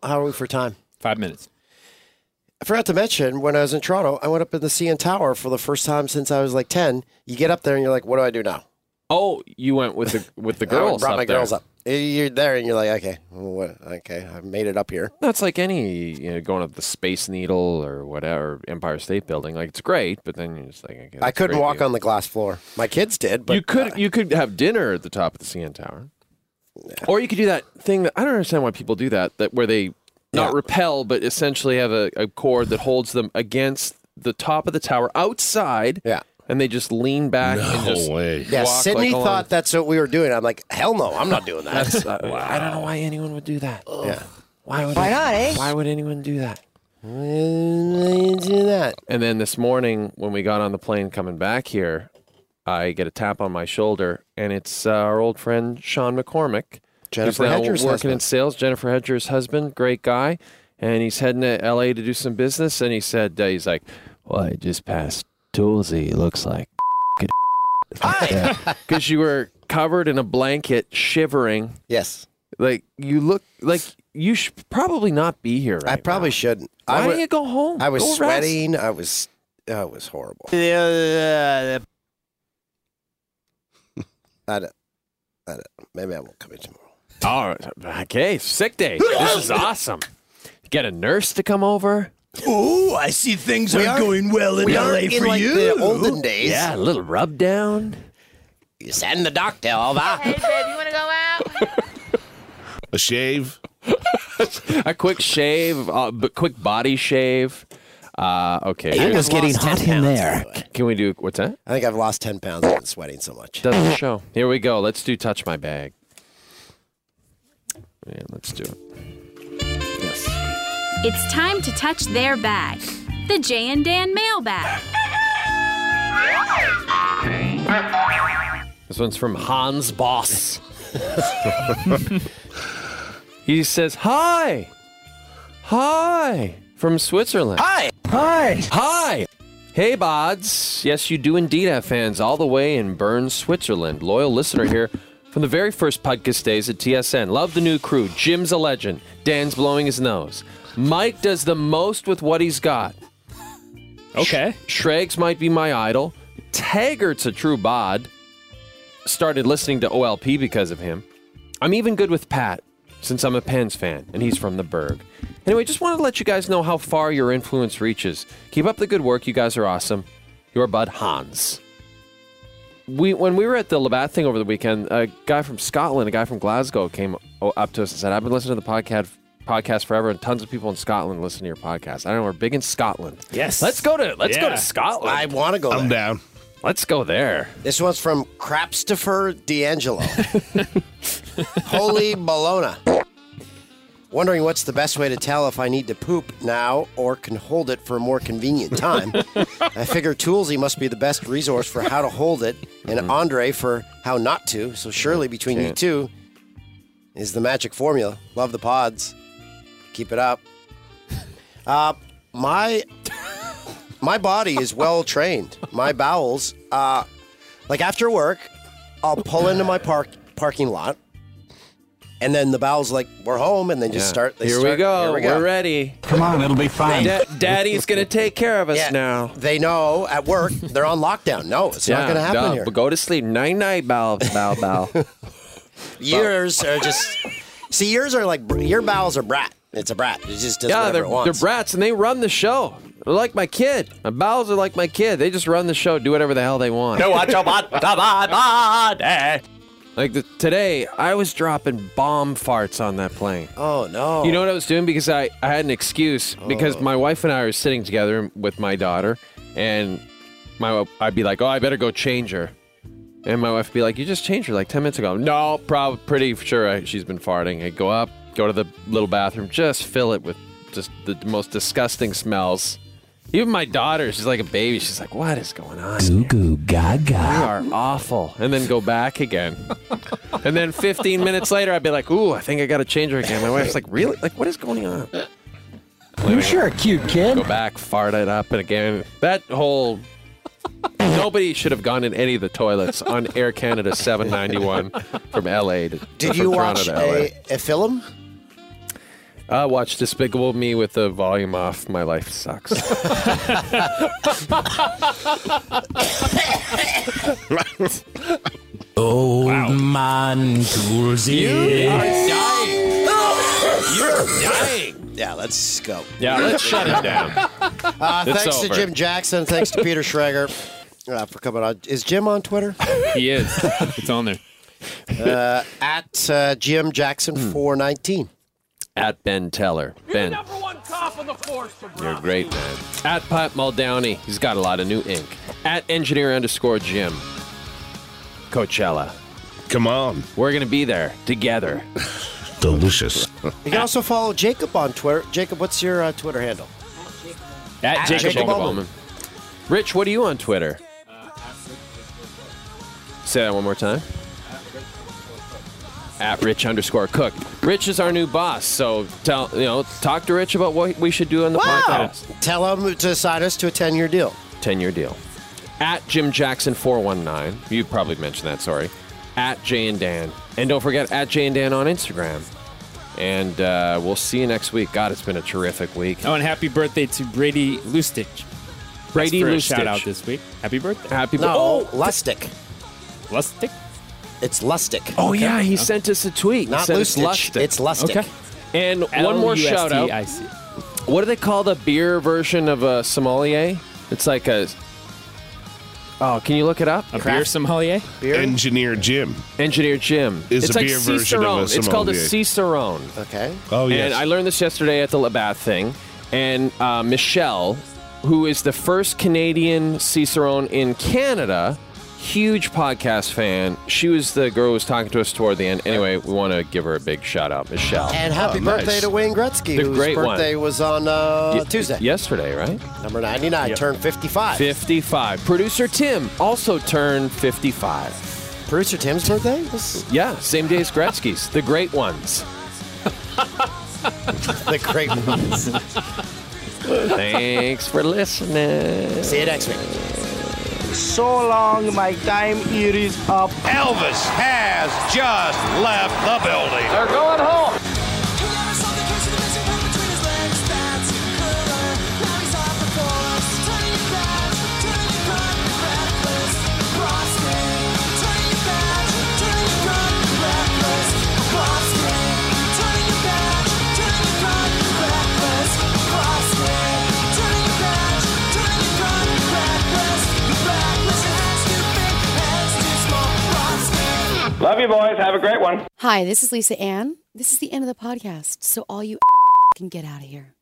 how are we for time? Five minutes. I forgot to mention when I was in Toronto, I went up in the CN Tower for the first time since I was like ten. You get up there and you're like, "What do I do now?" Oh, you went with the with the I girls. brought up my there. girls up. You're there and you're like, "Okay, what? Okay, I made it up here." That's like any you know going up the Space Needle or whatever Empire State Building. Like it's great, but then you're just like, okay, I couldn't walk view. on the glass floor. My kids did, but you could you could have dinner at the top of the CN Tower, or you could do that thing that I don't understand why people do that. That where they not Yeah. repel, but essentially have a, a cord that holds them against the top of the tower outside. Yeah. And they just lean back and just way. Yeah, Sydney like thought that's what we were doing. I'm like, hell no, I'm not doing that. That's, uh, I don't know why anyone would do that. yeah. Why would Why not, eh? Why would anyone do that? Do that? And then this morning, when we got on the plane coming back here, I get a tap on my shoulder, and it's uh, our old friend Sean McCormick, Jennifer who's now Hedger's working husband. in sales. Jennifer Hedger's husband, great guy, and he's heading to L.A. to do some business. And he said, uh, he's like, "Well, I just passed Toolsy. It looks like." Because you were covered in a blanket, shivering. Yes. Like you look like you should probably not be here right I probably shouldn't. Why I don't you go home? I was Go rest. sweating. I was. Oh, it was horrible. I don't, I don't, maybe I won't come in tomorrow. All right. Okay. Sick day. This is awesome. Get a nurse to come over. Ooh, I see things We are aren't- going well in we LA aren't in, for like, you. the olden days. Yeah, a little rub down. You send the doctor over. Hey, babe, you want to go out? A shave. a quick shave, uh, but quick body shave. Uh, okay. It was getting hot in there. Can we do what's that? I think I've lost 10 pounds. I've been sweating so much. Doesn't show. Here we go. Let's do touch my bag. Yeah, let's do it. It's time to touch their bag. The Jay and Dan mailbag. This one's from Hans Boss. he says, Hi! Hi! From Switzerland. Hi! Hi! Hi! Hey, Bods. Yes, you do indeed have fans all the way in Bern, Switzerland. Loyal listener here from the very first podcast days at TSN. Love the new crew. Jim's a legend. Dan's blowing his nose. Mike does the most with what he's got. Okay. Sh- Shregs might be my idol. Taggart's a true bod. Started listening to OLP because of him. I'm even good with Pat, since I'm a Pens fan, and he's from the Burgh. Anyway, just wanted to let you guys know how far your influence reaches. Keep up the good work. You guys are awesome. Your bud Hans. We when we were at the Labatt thing over the weekend, a guy from Scotland, a guy from Glasgow, came up to us and said, "I've been listening to the podcast podcast forever, and tons of people in Scotland listen to your podcast. I don't know, we're big in Scotland. Yes. let's go to let's go Yeah. to Scotland. I want to go. I'm there. down. Let's go there. This one's from Crapstifer D'Angelo. Holy Bologna. Wondering what's the best way to tell if I need to poop now or can hold it for a more convenient time. I figure Toolsy must be the best resource for how to hold it, and mm-hmm. Andre for how not to. So surely mm-hmm. between you two is the magic formula. Love the pods. Keep it up. Uh, my my body is well trained. My bowels, uh, like after work, I'll pull into my park parking lot, and then the bowels like we're home, and then just Yeah. start. They Here start, we go. Here we go. We're ready. Come on, it'll be fine. Da- Daddy's gonna take care of us Yeah, now. They know at work they're on lockdown. No, it's not going to happen no, here. But go to sleep. Night night, bow bow bow. Yours are just see. Yours are like your bowels are brat. It's a brat. It just does yeah, whatever they're, it they're brats and they run the show. They're like my kid. My bowels are like my kid. They just run the show, do whatever the hell they want. Do what you want, ba ba da. Like the, today, I was dropping bomb farts on that plane. Oh no! You know what I was doing because I, I had an excuse because oh. my wife and I were sitting together with my daughter, and my I'd be like, oh, I better go change her, and my wife would be like, you just changed her like ten minutes ago. No, probably pretty sure I, she's been farting. I'd go up, go to the little bathroom, just fill it with just the most disgusting smells. Even my daughter, she's like a baby. She's like, what is going on? Goo goo gaga. You are awful. And then go back again. and then 15 minutes later, I'd be like, ooh, I think I got to change her again. My wife's like, really? Like, what is going on? You sure a cute kid. Go back, fart it up, and again. That whole. Nobody should have gone in any of the toilets on Air Canada 791 from LA to Did from you Toronto watch to LA. a, a film? I watched Despicable Me with the volume off. My life sucks. Old man Toolsy. You are dying. You're dying. Yeah, let's go. Yeah, let's shut it down. Uh, It's thanks to over. Jim Jackson. Thanks to Peter Schrager uh, for coming on. Is Jim on Twitter? He is. It's on there. Uh, at uh, Jim Jackson Hmm. 419. At Ben Teller. Ben. You're great, man. At Pat Muldowney. He's got a lot of new ink. At engineer underscore Jim. Coachella. Come on. We're going to be there together. Delicious. You can also follow Jacob on Twitter. Jacob, what's your uh, Twitter handle? At At Jacob, Jacob Bowman. Bowman. Rich, what are you on Twitter? Say that one more time. At Rich underscore Cook. Rich is our new boss, so tell you know, talk to Rich about what we should do on the podcast. Tell him to sign us to a 10 year deal. 10 year deal. At Jim Jackson 419. You probably mentioned that, sorry. At Jay and Dan. And don't forget, at Jay and Dan on Instagram. And uh, we'll see you next week. God, it's been a terrific week. Oh, and happy birthday to Brady Lustich. Brady for Lustich. shout out this week. Happy birthday. Happy No, oh, Lustig. Lustig? It's Lustig. Oh, yeah, he sent us a tweet. He Not said it's Lustig. Lustig. It's Lustig. Okay. And one more shout out. L-U-S-T-I-C. What do they call the beer version of a sommelier? It's like a. Oh, can you look it up? A beer sommelier? Engineer Jim. Engineer Jim. Is it's a like beer version of a Cicerone. It's called a sommelier. Cicerone. Okay. Oh, yes. And I learned this yesterday at the Labatt thing. And uh, Michelle, who is the first Canadian Cicerone in Canada, huge podcast fan. She was the girl who was talking to us toward the end. Anyway, we want to give her a big shout out, Michelle. And happy Oh, nice. birthday to Wayne Gretzky, The whose great one. birthday was on uh, Ye- Tuesday. Yesterday, right? Number 99 turned 55. 55. Producer Tim also turned 55. Producer Tim's birthday? Was Yeah, same day as Gretzky's. the great ones. the great ones. Thanks for listening. See you next week. So long, my time here is up. Elvis has just left the building. They're going home. Love you, boys. Have a great one. Hi, this is Lisa Ann. This is the end of the podcast, so all you can get out of here.